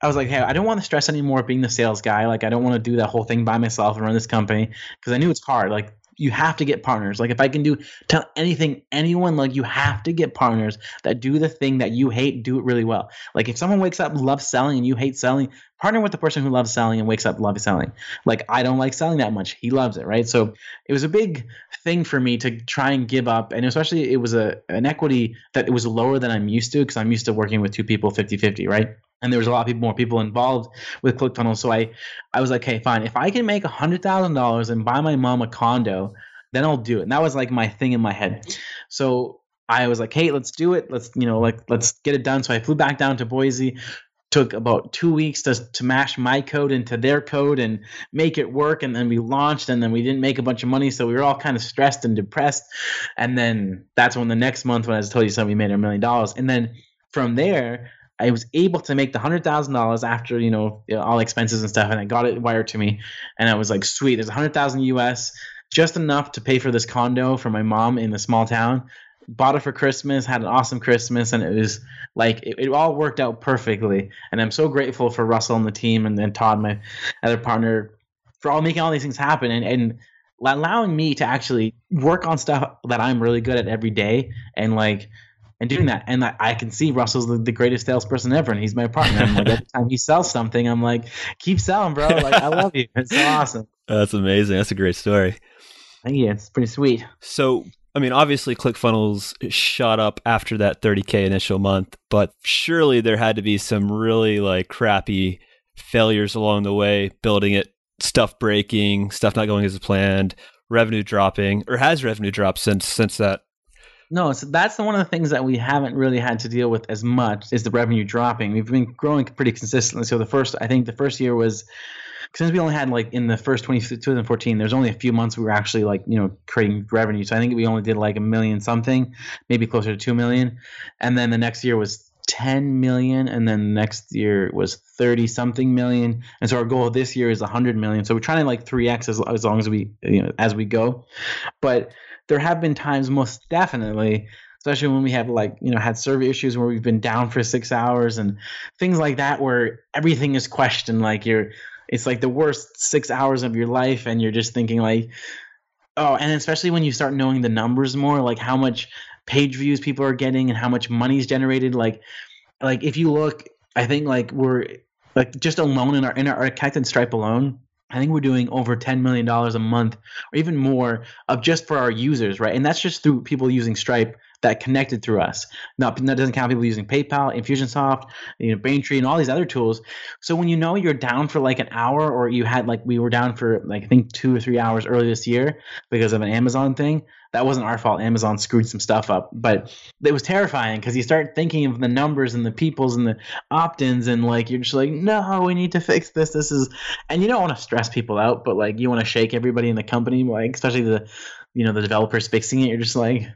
I was like, hey, I don't want to stress anymore being the sales guy. Like, I don't want to do that whole thing by myself and run this company because I knew it's hard. Like, you have to get partners. Like if I can do tell anything anyone like you have to get partners that do the thing that you hate do it really well. Like if someone wakes up loves selling and you hate selling, partner with the person who loves selling and wakes up loves selling. Like I don't like selling that much. He loves it, right? So it was a big thing for me to try and give up and especially it was a an equity that it was lower than I'm used to because I'm used to working with two people 50-50, right? And there was a lot of people, more people involved with ClickFunnels. So I, I was like, hey, fine. If I can make hundred thousand dollars and buy my mom a condo, then I'll do it. And that was like my thing in my head. So I was like, hey, let's do it. Let's, you know, like let's get it done. So I flew back down to Boise. Took about two weeks to to mash my code into their code and make it work. And then we launched, and then we didn't make a bunch of money, so we were all kind of stressed and depressed. And then that's when the next month, when I told you something, we made a million dollars. And then from there, I was able to make the hundred thousand dollars after you know all expenses and stuff, and I got it wired to me, and I was like, sweet, there's a hundred thousand US, just enough to pay for this condo for my mom in the small town. Bought it for Christmas, had an awesome Christmas, and it was like it, it all worked out perfectly. And I'm so grateful for Russell and the team, and then Todd, my other partner, for all making all these things happen, and and allowing me to actually work on stuff that I'm really good at every day, and like and doing that. And I, I can see Russell's the, the, greatest salesperson ever, and he's my partner. I'm like, every time he sells something, I'm like, keep selling, bro. Like, I love you. It's so awesome. That's amazing. That's a great story. Yeah, it's pretty sweet. So, I mean, obviously, ClickFunnels shot up after that 30K initial month, but surely there had to be some really like crappy failures along the way, building it, stuff breaking, stuff not going as planned, revenue dropping, or has revenue dropped since since that no, so that's one of the things that we haven't really had to deal with as much is the revenue dropping. We've been growing pretty consistently. So the first, I think the first year was since we only had like in the first 20, 2014, there's only a few months we were actually like you know creating revenue. So I think we only did like a million something, maybe closer to two million, and then the next year was 10 million and then next year was 30 something million and so our goal this year is 100 million so we're trying to like 3x as, as long as we you know as we go but there have been times, most definitely, especially when we have like you know had survey issues where we've been down for six hours and things like that, where everything is questioned. Like you're, it's like the worst six hours of your life, and you're just thinking like, oh, and especially when you start knowing the numbers more, like how much page views people are getting and how much money is generated. Like, like if you look, I think like we're like just alone in our in our connected Stripe alone I think we're doing over $10 million a month or even more of just for our users, right? And that's just through people using Stripe that connected through us. Now, that doesn't count people using PayPal, Infusionsoft, you know, Braintree, and all these other tools. So when you know you're down for like an hour or you had like, we were down for like, I think two or three hours early this year because of an Amazon thing, that wasn't our fault. Amazon screwed some stuff up, but it was terrifying because you start thinking of the numbers and the peoples and the opt-ins, and like you're just like, no, we need to fix this. This is, and you don't want to stress people out, but like you want to shake everybody in the company, like especially the, you know, the developers fixing it. You're just like,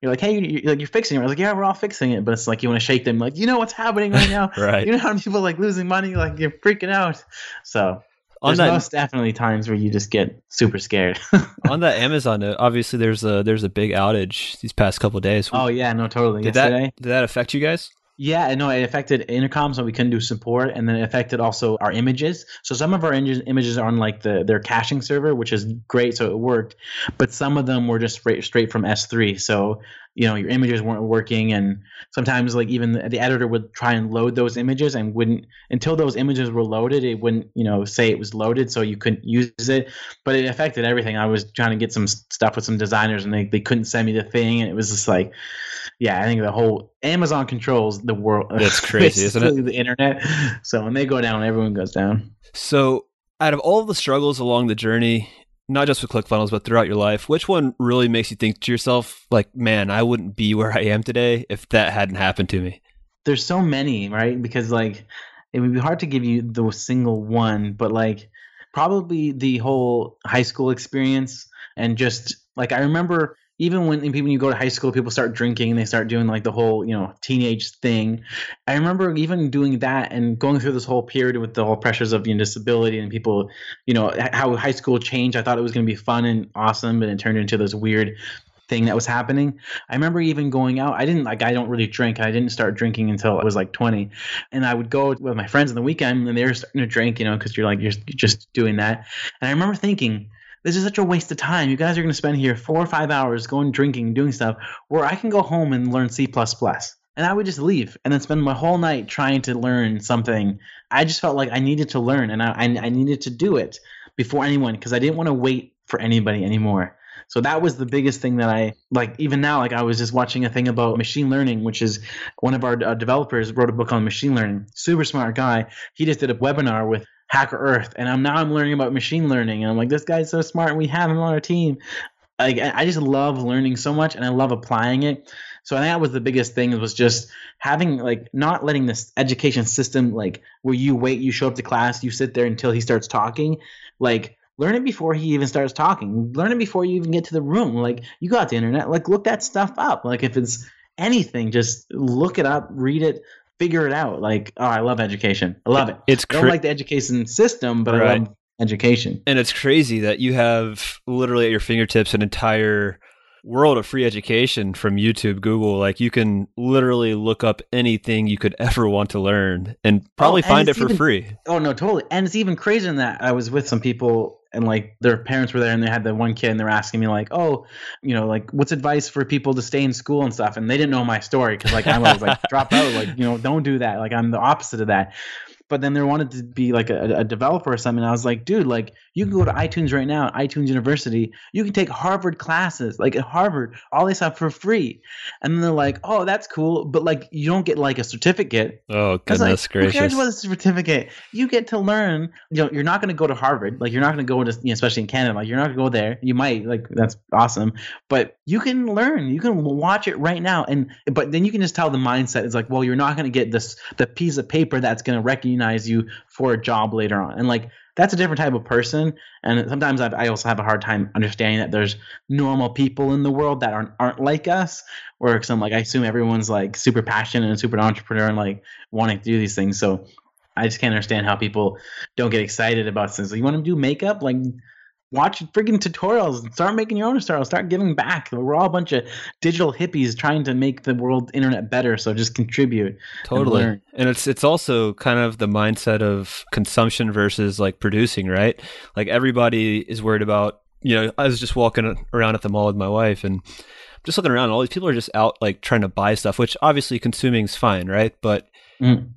you're like, hey, you're, like you're fixing it. I was like, yeah, we're all fixing it, but it's like you want to shake them, like, you know what's happening right now, <laughs> right? You know how people like losing money, like you're freaking out. So there's that, most definitely times where you just get super scared. <laughs> on that Amazon note, obviously there's a there's a big outage these past couple days. Oh yeah, no, totally. Did Yesterday, that did that affect you guys? Yeah, no, it affected intercom, so we couldn't do support, and then it affected also our images. So some of our images are on like the their caching server, which is great, so it worked. But some of them were just straight straight from S3, so you know your images weren't working, and sometimes like even the, the editor would try and load those images and wouldn't until those images were loaded, it wouldn't you know say it was loaded, so you couldn't use it. But it affected everything. I was trying to get some stuff with some designers, and they they couldn't send me the thing, and it was just like yeah, I think the whole Amazon controls the world. <laughs> That's crazy, isn't it? The internet. So when they go down, everyone goes down. So out of all the struggles along the journey, not just with ClickFunnels, but throughout your life, which one really makes you think to yourself, like, man, I wouldn't be where I am today if that hadn't happened to me? There's so many, right? Because like it would be hard to give you the single one, but like probably the whole high school experience and just like I remember even when when you go to high school, people start drinking and they start doing like the whole you know teenage thing. I remember even doing that and going through this whole period with the whole pressures of you know, disability and people, you know, how high school changed. I thought it was going to be fun and awesome, but it turned into this weird thing that was happening. I remember even going out. I didn't like I don't really drink. I didn't start drinking until I was like 20. And I would go with my friends on the weekend and they were starting to drink, you know, cuz you're like you're just doing that. And I remember thinking this is such a waste of time. You guys are going to spend here 4 or 5 hours going drinking doing stuff where I can go home and learn C++. And I would just leave and then spend my whole night trying to learn something. I just felt like I needed to learn and I, I, I needed to do it before anyone because I didn't want to wait for anybody anymore. So that was the biggest thing that I like. Even now, like I was just watching a thing about machine learning, which is one of our uh, developers wrote a book on machine learning. Super smart guy. He just did a webinar with HackerEarth, and I'm now I'm learning about machine learning, and I'm like, this guy's so smart, and we have him on our team. Like I just love learning so much, and I love applying it. So I think that was the biggest thing was just having like not letting this education system like where you wait, you show up to class, you sit there until he starts talking. Like learn it before he even starts talking. Learn it before you even get to the room. Like you got the internet, like look that stuff up. Like if it's anything, just look it up, read it, figure it out. Like, oh, I love education. I love it. It's cra- I don't like the education system, but right. I love education. And it's crazy that you have literally at your fingertips an entire world of free education from YouTube, Google. Like you can literally look up anything you could ever want to learn and oh, probably oh, and find it for even, free. Oh no, totally. And it's even crazier than that. I was with some people and like their parents were there and they had the one kid and they're asking me like oh you know like what's advice for people to stay in school and stuff? And they didn't know my story because like i was like <laughs> drop out like you know don't do that. Like i'm the opposite of that but then they wanted to be like a, a, developer or something. I was like, dude, like you can go to iTunes right now, iTunes University. You can take Harvard classes, like at Harvard, all this stuff for free. And then they're like, oh, that's cool, but like you don't get like a certificate. Oh goodness like, gracious! Who cares about a certificate? You get to learn. You know, you're not going to go to Harvard. Like you're not going to go to, you know, especially in Canada. Like you're not going to go there. You might, like that's awesome, but you can learn. You can watch it right now, and but then you can just tell the mindset is like, well, you're not going to get this the piece of paper that's going to recognize recognize you for a job later on. And like that's a different type of person. And sometimes I've, i also have a hard time understanding that there's normal people in the world that aren't aren't like us. Where some like I assume everyone's like super passionate and super entrepreneur and like wanting to do these things. So I just can't understand how people don't get excited about things. Like, you want to do makeup? Like watch freaking tutorials and start making your own tutorials start giving back. We're all a bunch of digital hippies trying to make the world internet better so just contribute totally. and, and, it's it's also kind of the mindset of consumption versus like producing right? Like everybody is worried about you know i was just walking around at the mall with my wife and just looking around. All these people are just out like trying to buy stuff which obviously consuming is fine right? But mm.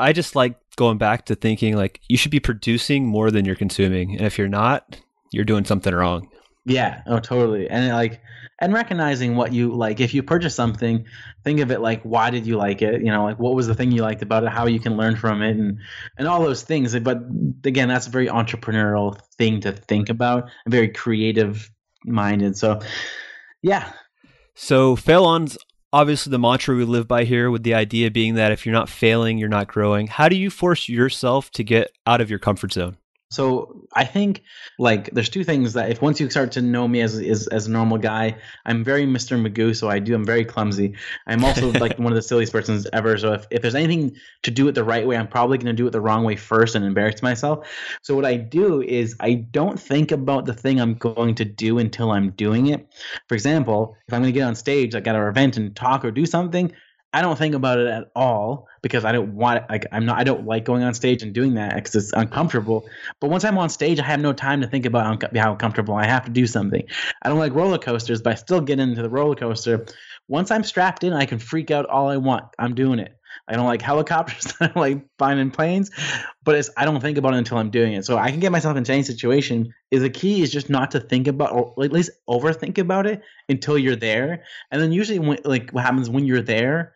i just like going back to thinking like you should be producing more than you're consuming. And if you're not you're doing something wrong. Yeah, oh totally. And like and recognizing what you like if you purchase something, think of it like why did you like it? You know, like what was the thing you liked about it, how you can learn from it and and all those things. But again, that's a very entrepreneurial thing to think about, A very creative minded. So yeah. So fail on's obviously the mantra we live by here with the idea being that if you're not failing, you're not growing. How do you force yourself to get out of your comfort zone? So I think like there's two things that if once you start to know me as as, as a normal guy, I'm very Mr. Magoo, so I do I'm very clumsy. I'm also <laughs> like one of the silliest persons ever. So if, if there's anything to do it the right way, I'm probably gonna do it the wrong way first and embarrass myself. So what I do is I don't think about the thing I'm going to do until I'm doing it. For example, if I'm gonna get on stage like at an event and talk or do something, I don't think about it at all because I don't want like I'm not I don't like going on stage and doing that because it's uncomfortable. But once I'm on stage, I have no time to think about how uncomfortable I have to do something. I don't like roller coasters, but I still get into the roller coaster. Once I'm strapped in, I can freak out all I want. I'm doing it. I don't like <laughs> helicopters. I don't like flying planes, but it's I don't think about it until I'm doing it. So I can get myself into any situation. Is the key is just not to think about or at least overthink about it until you're there. And then usually when like what happens when you're there,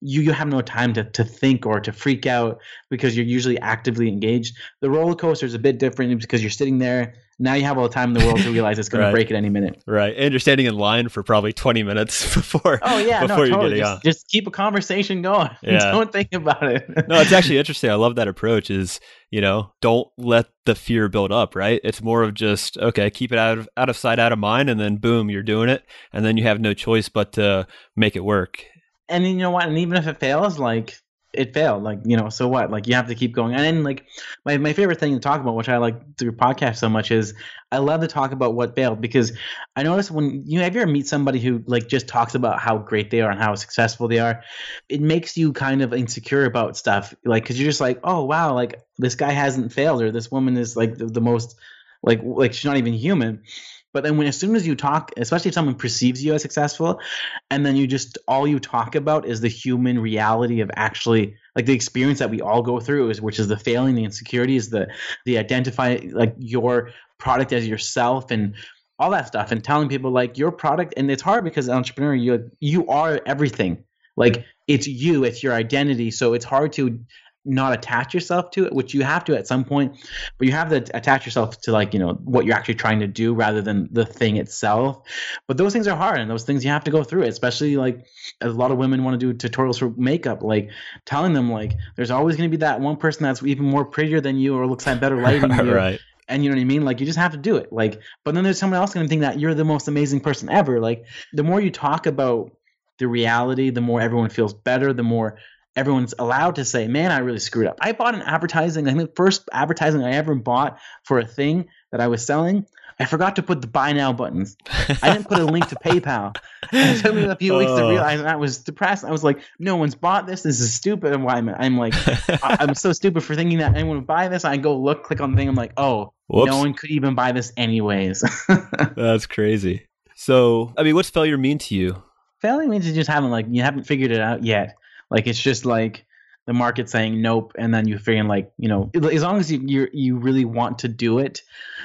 you you have no time to to think or to freak out because you're usually actively engaged. The roller coaster is a bit different because you're sitting there. Now you have all the time in the world to realize it's going <laughs> Right. to break at any minute. Right. And you're standing in line for probably 20 minutes <laughs> before Oh yeah, before no, totally. getting Just, just keep a conversation going. <laughs> Yeah. Don't think about it. No, it's actually interesting. I love that approach is, you know, don't let the fear build up, right? It's more of just, okay, keep it out of out of sight, out of mind, and then boom, you're doing it. And then you have no choice but to make it work. And you know what? And even if it fails, like it failed. Like, you know, so what? Like you have to keep going. And then like my, my favorite thing to talk about, which I like through podcast so much, is I love to talk about what failed because I notice when you have you ever meet somebody who like just talks about how great they are and how successful they are, it makes you kind of insecure about stuff. Like, cause you're just like, oh wow, like this guy hasn't failed or this woman is like the, the most like like she's not even human. But then when as soon as you talk, especially if someone perceives you as successful, and then you just all you talk about is the human reality of actually like the experience that we all go through is which is the failing, the insecurities, the the identify like your product as yourself and all that stuff and telling people like your product and it's hard because an entrepreneur you you are everything. Like it's you, it's your identity. So it's hard to not attach yourself to it, which you have to at some point, but you have to attach yourself to like, you know, what you're actually trying to do rather than the thing itself. But those things are hard and those things you have to go through, especially like a lot of women want to do tutorials for makeup, like telling them like there's always going to be that one person that's even more prettier than you or looks like better lighting than <laughs> you. right. And you know what I mean? Like you just have to do it. Like, but then there's someone else going to think that you're the most amazing person ever. Like the more you talk about the reality, the more everyone feels better, the more everyone's allowed to say, man, I really screwed up. I bought an advertising, I think the first advertising I ever bought for a thing that I was selling. I forgot to put the buy now buttons. I didn't put a link to PayPal. And it took me a few weeks to Oh. realize, and I was depressed. I was like, no one's bought this. This is stupid. And why am I- I'm like, I- I'm so stupid for thinking that anyone would buy this. I go look, click on the thing. I'm like, oh, Whoops. no one could even buy this anyways. <laughs> That's crazy. So, I mean, what's failure mean to you? Failing means you just haven't like you haven't figured it out yet. Like it's just like the market saying nope, and then you figuring like you know as long as you you you really want to do it,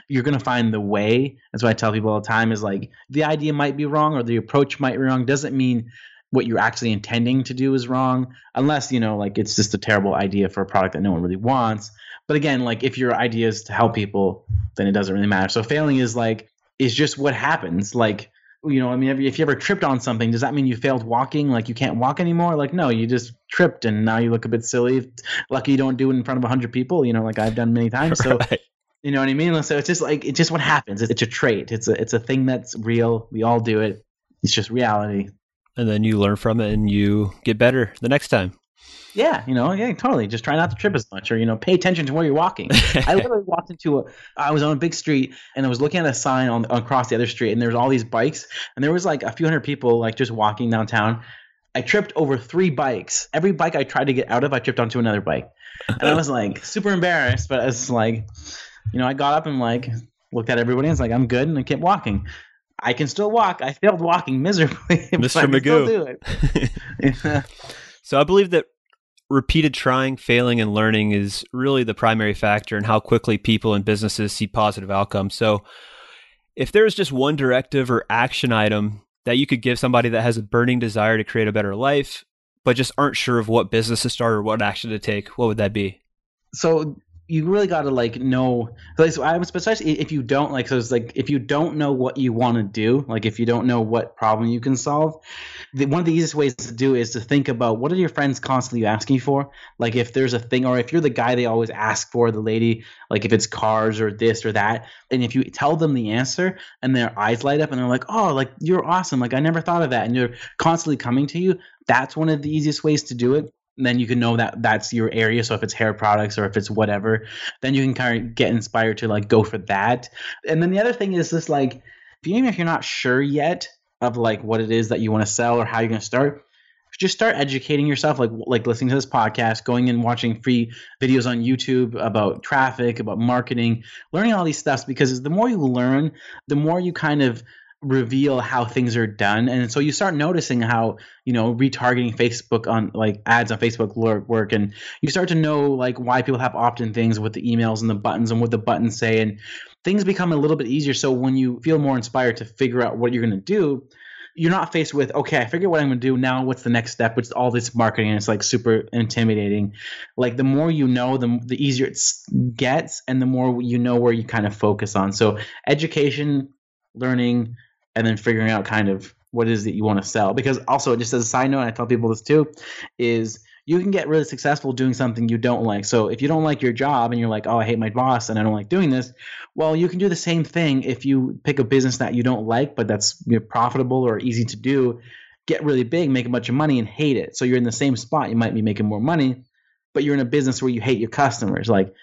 you're gonna find the way. That's what I tell people all the time is like the idea might be wrong or the approach might be wrong. Doesn't mean what you're actually intending to do is wrong, unless you know like it's just a terrible idea for a product that no one really wants. But again, like if your idea is to help people, then it doesn't really matter. So failing is like is just what happens. Like you know, I mean, if you- ever tripped on something, does that mean you failed walking? Like you can't walk anymore? Like no, you just tripped and now you look a bit silly. Lucky you don't do it in front of hundred people. You know, like I've done many times. So <laughs> right. you know what I mean? So it's just like it's just what happens. It's a trait. It's a it's a thing that's real. We all do it. It's just reality. And then you learn from it and you get better the next time. Yeah, you know, yeah, totally. Just try not to trip as much, or you know, pay attention to where you're walking. I <laughs> literally walked into a. I was on a big street and I was looking at a sign on across the other street, and there was all these bikes, and there was like a few hundred people like just walking downtown. I tripped over three bikes. Every bike I tried to get out of, I tripped onto another bike, and I was like super embarrassed. But it's like, you know, I got up and like looked at everybody and was like, I'm good, and I kept walking. I can still walk. I failed walking miserably. <laughs> but Mr. I can still Magoo. do it. <laughs> So I believe that repeated trying, failing, and learning is really the primary factor in how quickly people and businesses see positive outcomes. So if there is just one directive or action item that you could give somebody that has a burning desire to create a better life, but just aren't sure of what business to start or what action to take, what would that be? so you really got to like know like so I'm especially if you don't like so it's like if you don't know what you want to do like if you don't know what problem you can solve the, one of the easiest ways to do is to think about what are your friends constantly asking for? Like if there's a thing or if you're the guy they always ask for the lady like if it's cars or this or that and if you tell them the answer and their eyes light up and they're like oh like you're awesome like i never thought of that and you're constantly coming to you that's one of the easiest ways to do it then you can know that that's your area. So if it's hair products or if it's whatever, then you can kind of get inspired to like go for that. And then the other thing is just like, if you, even if you're not sure yet of like what it is that you want to sell or how you're going to start, just start educating yourself, like like listening to this podcast, going and watching free videos on YouTube about traffic, about marketing, learning all these stuffs. Because the more you learn, the more you kind of reveal how things are done. And so you start noticing how you know retargeting facebook on like ads on facebook work, and you start to know like why people have opt-in things with the emails and the buttons and what the buttons say. And things become a little bit easier. So when you feel more inspired to figure out what you're going to do you're not faced with okay i figure what i'm going to do. Now what's the next step? It's all this marketing and it's like super intimidating. Like the more you know the, the easier it gets and the more you know where you kind of focus on. So education learning and then figuring out kind of what it is that you want to sell because also just as a side note and i tell people this too is you can get really successful doing something you don't like. So if you don't like your job and you're like, oh, I hate my boss and I don't like doing this, well, you can do the same thing if you pick a business that you don't like, but that's profitable or easy to do, get really big, make a bunch of money and hate it. So you're in the same spot. You might be making more money, but you're in a business where you hate your customers. Like,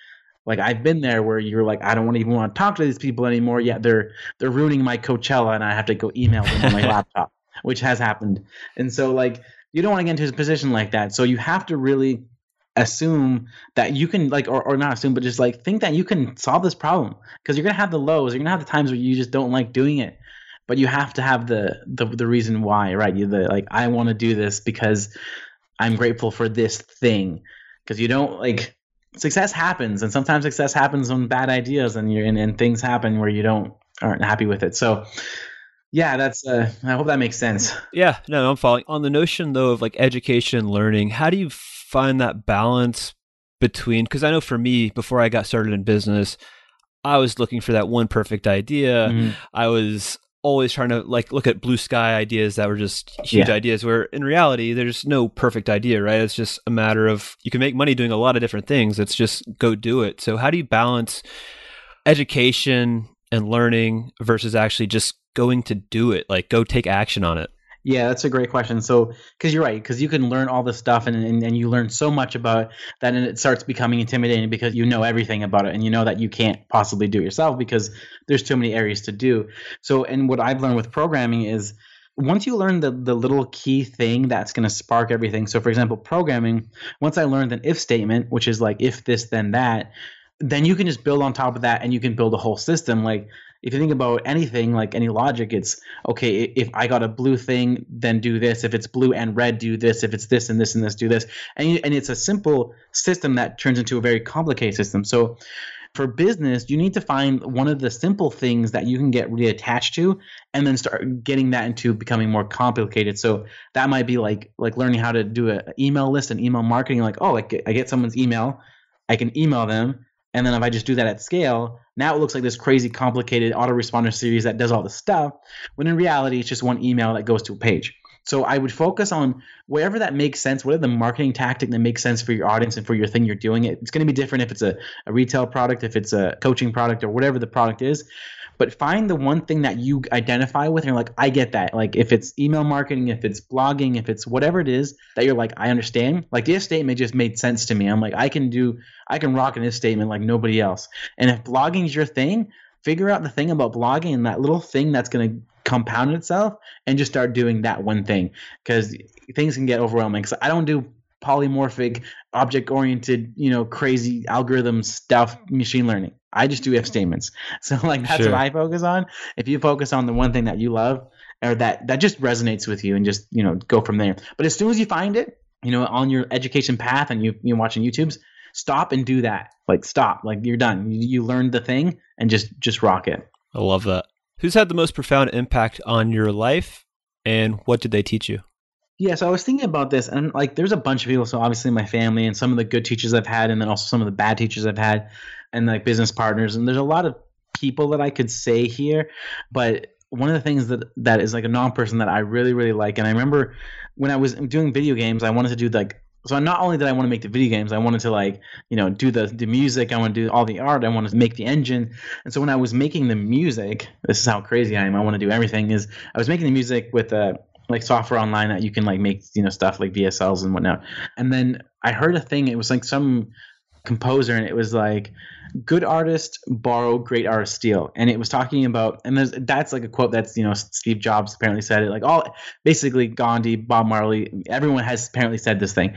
like I've been there where you're like, I don't want to even want to talk to these people anymore. Yet they're they're ruining my Coachella, and I have to go email them on my <laughs> laptop, which has happened. And so like you don't want to get into a position like that. So you have to really assume that you can like or, or not assume but just like think that you can solve this problem because you're gonna have the lows you're gonna have the times where you just don't like doing it but you have to have the the, the reason why right you the like i want to do this because i'm grateful for this thing because you don't like success happens and sometimes success happens on bad ideas and you're and, and things happen where you don't aren't happy with it so yeah, that's. Uh, I hope that makes sense. Yeah, no, I'm following. On the notion though of like education and learning, how do you find that balance between? Because I know for me, before I got started in business, I was looking for that one perfect idea. Mm-hmm. I was always trying to like look at blue sky ideas that were just huge yeah. ideas where in reality there's no perfect idea right it's just a matter of you can make money doing a lot of different things it's just go do it so how do you balance education and learning versus actually just going to do it? Like, go take action on it. Yeah, that's a great question. So, because you're right, because you can learn all this stuff and, and, and, you learn so much about that, and it starts becoming intimidating because you know everything about it and you know that you can't possibly do it yourself because there's too many areas to do. So, and what I've learned with programming is once you learn the, the little key thing that's going to spark everything. So, for example, programming, once I learned an if statement, which is like if this, then that, then you can just build on top of that and you can build a whole system. Like, if you think about anything like any logic it's okay if i got a blue thing then do this. If it's blue and red do this. If it's this and this and this do this. And, and it's a simple system that turns into a very complicated system. So for business you need to find one of the simple things that you can get really attached to and then start getting that into becoming more complicated. So that might be like like learning how to do an email list and email marketing like oh get, I get someone's email. I can email them and then if I just do that at scale, now it looks like this crazy complicated autoresponder series that does all the stuff, when in reality it's just one email that goes to a page. So I would focus on wherever that makes sense, whatever the marketing tactic that makes sense for your audience and for your thing you're doing. It. It's going to be different if it's a, a retail product, if it's a coaching product, or whatever the product is but find the one thing that you identify with and you're like i get that. Like if it's email marketing if it's blogging if it's whatever it is that you're like i understand. Like this statement just made sense to me. I'm like i can do i can rock in this statement like nobody else. And if blogging is your thing figure out the thing about blogging and that little thing that's going to compound itself and just start doing that one thing because things can get overwhelming. Because i don't do polymorphic object oriented you know crazy algorithm stuff machine learning I just do if statements. <laughs> So like that's sure. what I focus on. If you focus on the one thing that you love or that that just resonates with you and just, you know, go from there. But as soon as you find it, you know, on your education path and you you're watching YouTube's, stop and do that. Like stop. Like you're done. You, you learned the thing and just just rock it. I love that. Who's had the most profound impact on your life and what did they teach you? Yeah, so I was thinking about this, and like, there's a bunch of people. So obviously, my family and some of the good teachers I've had, and then also some of the bad teachers I've had and like business partners and there's a lot of people that I could say here but one of the things that that is like a non-person that I really really like and I remember when I was doing video games I wanted to do like so not only did I want to make the video games, I wanted to like, you know, do the the music, I want to do all the art, I want to make the engine. And so when I was making the music, this is how crazy I am. I want to do everything is I was making the music with a uh, like software online that you can like make, you know, stuff like VSLs and whatnot. And then I heard a thing, it was like some composer and it was like good artist borrow great artist steal and it was talking about and there's that's like a quote that's you know steve jobs apparently said it like all basically gandhi bob marley everyone has apparently said this thing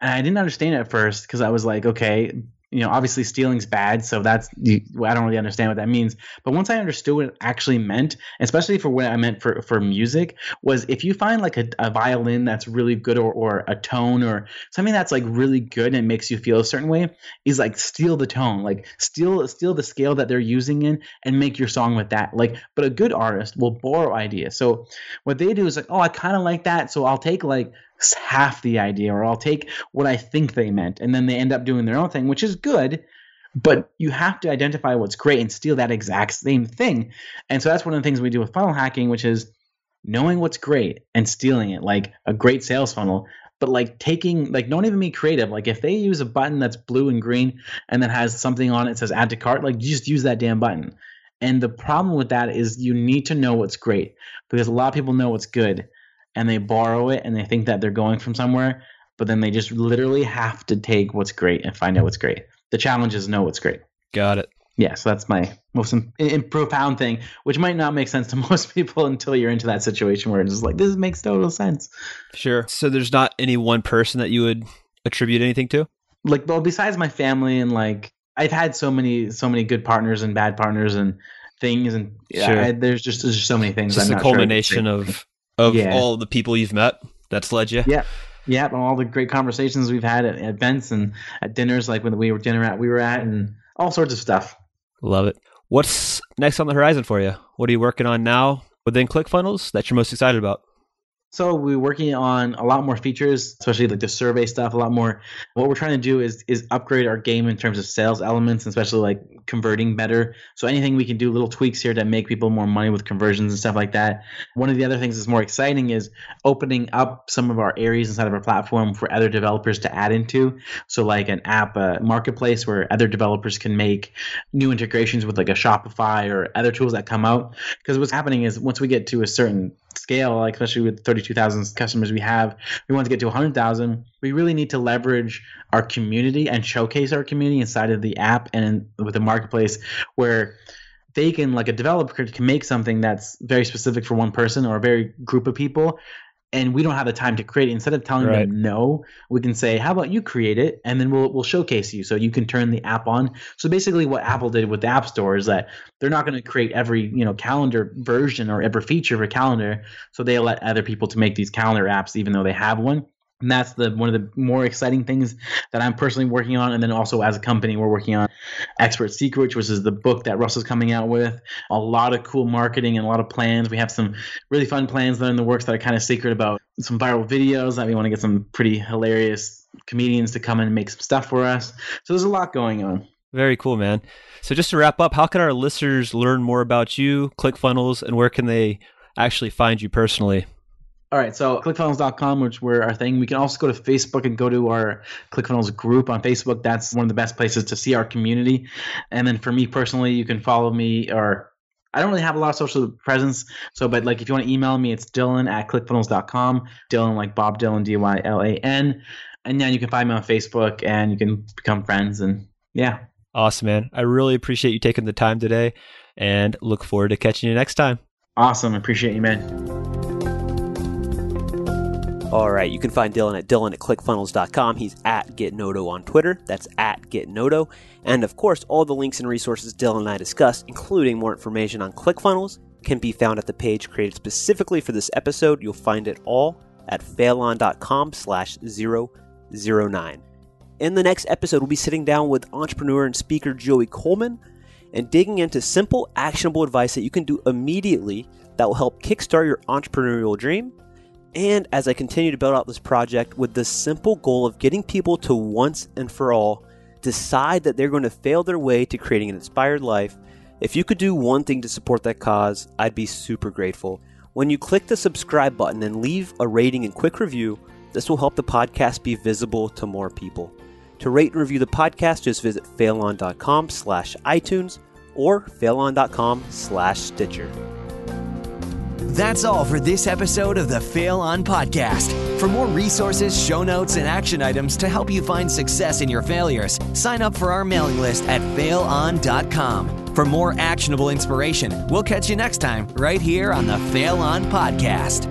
and i didn't understand it at first because i was like okay you know, obviously stealing's bad, so that's I don't really understand what that means. But once I understood what it actually meant, especially for what I meant for for music, was if you find like a, a violin that's really good or, or a tone or something that's like really good and makes you feel a certain way, is like steal the tone, like steal steal the scale that they're using in and make your song with that. Like, but a good artist will borrow ideas. So what they do is like, oh, I kind of like that, so I'll take like half the idea or I'll take what I think they meant and then they end up doing their own thing which is good but you have to identify what's great and steal that exact same thing. And so that's one of the things we do with funnel hacking which is knowing what's great and stealing it like a great sales funnel but like taking like don't even be creative. Like if they use a button that's blue and green and that has something on it says add to cart like just use that damn button. And the problem with that is you need to know what's great because a lot of people know what's good and they borrow it and they think that they're going from somewhere, but then they just literally have to take what's great and find out what's great. The challenge is know what's great. Got it. Yeah, so that's my most in, in, profound thing, which might not make sense to <laughs> most people until you're into that situation where it's just like this makes total sense. Sure. So there's not any one person that you would attribute anything to. Like, well, besides my family and like I've had so many so many good partners and bad partners and things and yeah, sure. I, there's just there's just so many things. It's just a culmination sure of of yeah. all the people you've met that's led you. Yeah. Yeah, and all the great conversations we've had at, at events and at dinners, like when we were dinner at we were at, and all sorts of stuff. Love it. What's next on the horizon for you? What are you working on now within ClickFunnels that you're most excited about? So we're working on a lot more features, especially like the survey stuff. A lot more. What we're trying to do is is upgrade our game in terms of sales elements, especially like converting better. So anything we can do, little tweaks here to make people more money with conversions and stuff like that. One of the other things that's more exciting is opening up some of our areas inside of our platform for other developers to add into. So like an app uh, marketplace where other developers can make new integrations with like a Shopify or other tools that come out. Because what's happening is once we get to a certain scale, like especially with 32,000 customers we have, we want to get to 100,000. We really need to leverage our community and showcase our community inside of the app and with the marketplace where they can like a developer can make something that's very specific for one person or a very group of people and we don't have the time to create it. Instead of telling right. them no, we can say, "How about you create it, and then we'll we'll showcase you, so you can turn the app on." So basically, what Apple did with the App Store is that they're not going to create every you know calendar version or every feature of a calendar, so they let other people to make these calendar apps, even though they have one and that's the one of the more exciting things that I'm personally working on. And then also as a company, we're working on Expert Secrets, which is the book that Russ is coming out with. A lot of cool marketing and a lot of plans. We have some really fun plans that are in the works that are kind of secret about some viral videos that we want to get some pretty hilarious comedians to come and make some stuff for us. So there's a lot going on. Very cool, man. So just to wrap up, how can our listeners learn more about you, ClickFunnels, and where can they actually find you personally? All right, so clickfunnels.com, which we're our thing. We can also go to Facebook and go to our ClickFunnels group on Facebook. That's one of the best places to see our community. And then for me personally, you can follow me or I don't really have a lot of social presence. So, but like if you want to email me, it's Dylan at clickfunnels.com. Dylan like Bob Dylan, D Y L A N. And then you can find me on Facebook and you can become friends. And yeah. Awesome, man. I really appreciate you taking the time today and look forward to catching you next time. Awesome. Appreciate you, man. All right, you can find Dylan at dylan at clickfunnels.com. He's at GetNodo on Twitter. That's at GetNodo. And of course, all the links and resources Dylan and I discussed, including more information on ClickFunnels, can be found at the page created specifically for this episode. You'll find it all at failon.com slash 009. In the next episode, we'll be sitting down with entrepreneur and speaker Joey Coleman and digging into simple, actionable advice that you can do immediately that will help kickstart your entrepreneurial dream and as I continue to build out this project with the simple goal of getting people to once and for all decide that they're going to fail their way to creating an inspired life, if you could do one thing to support that cause, I'd be super grateful. When you click the subscribe button and leave a rating and quick review, this will help the podcast be visible to more people. To rate and review the podcast, just visit failon.com slash iTunes or failon.com slash Stitcher. That's all for this episode of the Fail On Podcast. For more resources, show notes, and action items to help you find success in your failures, sign up for our mailing list at failon.com. For more actionable inspiration, we'll catch you next time right here on the Fail On Podcast.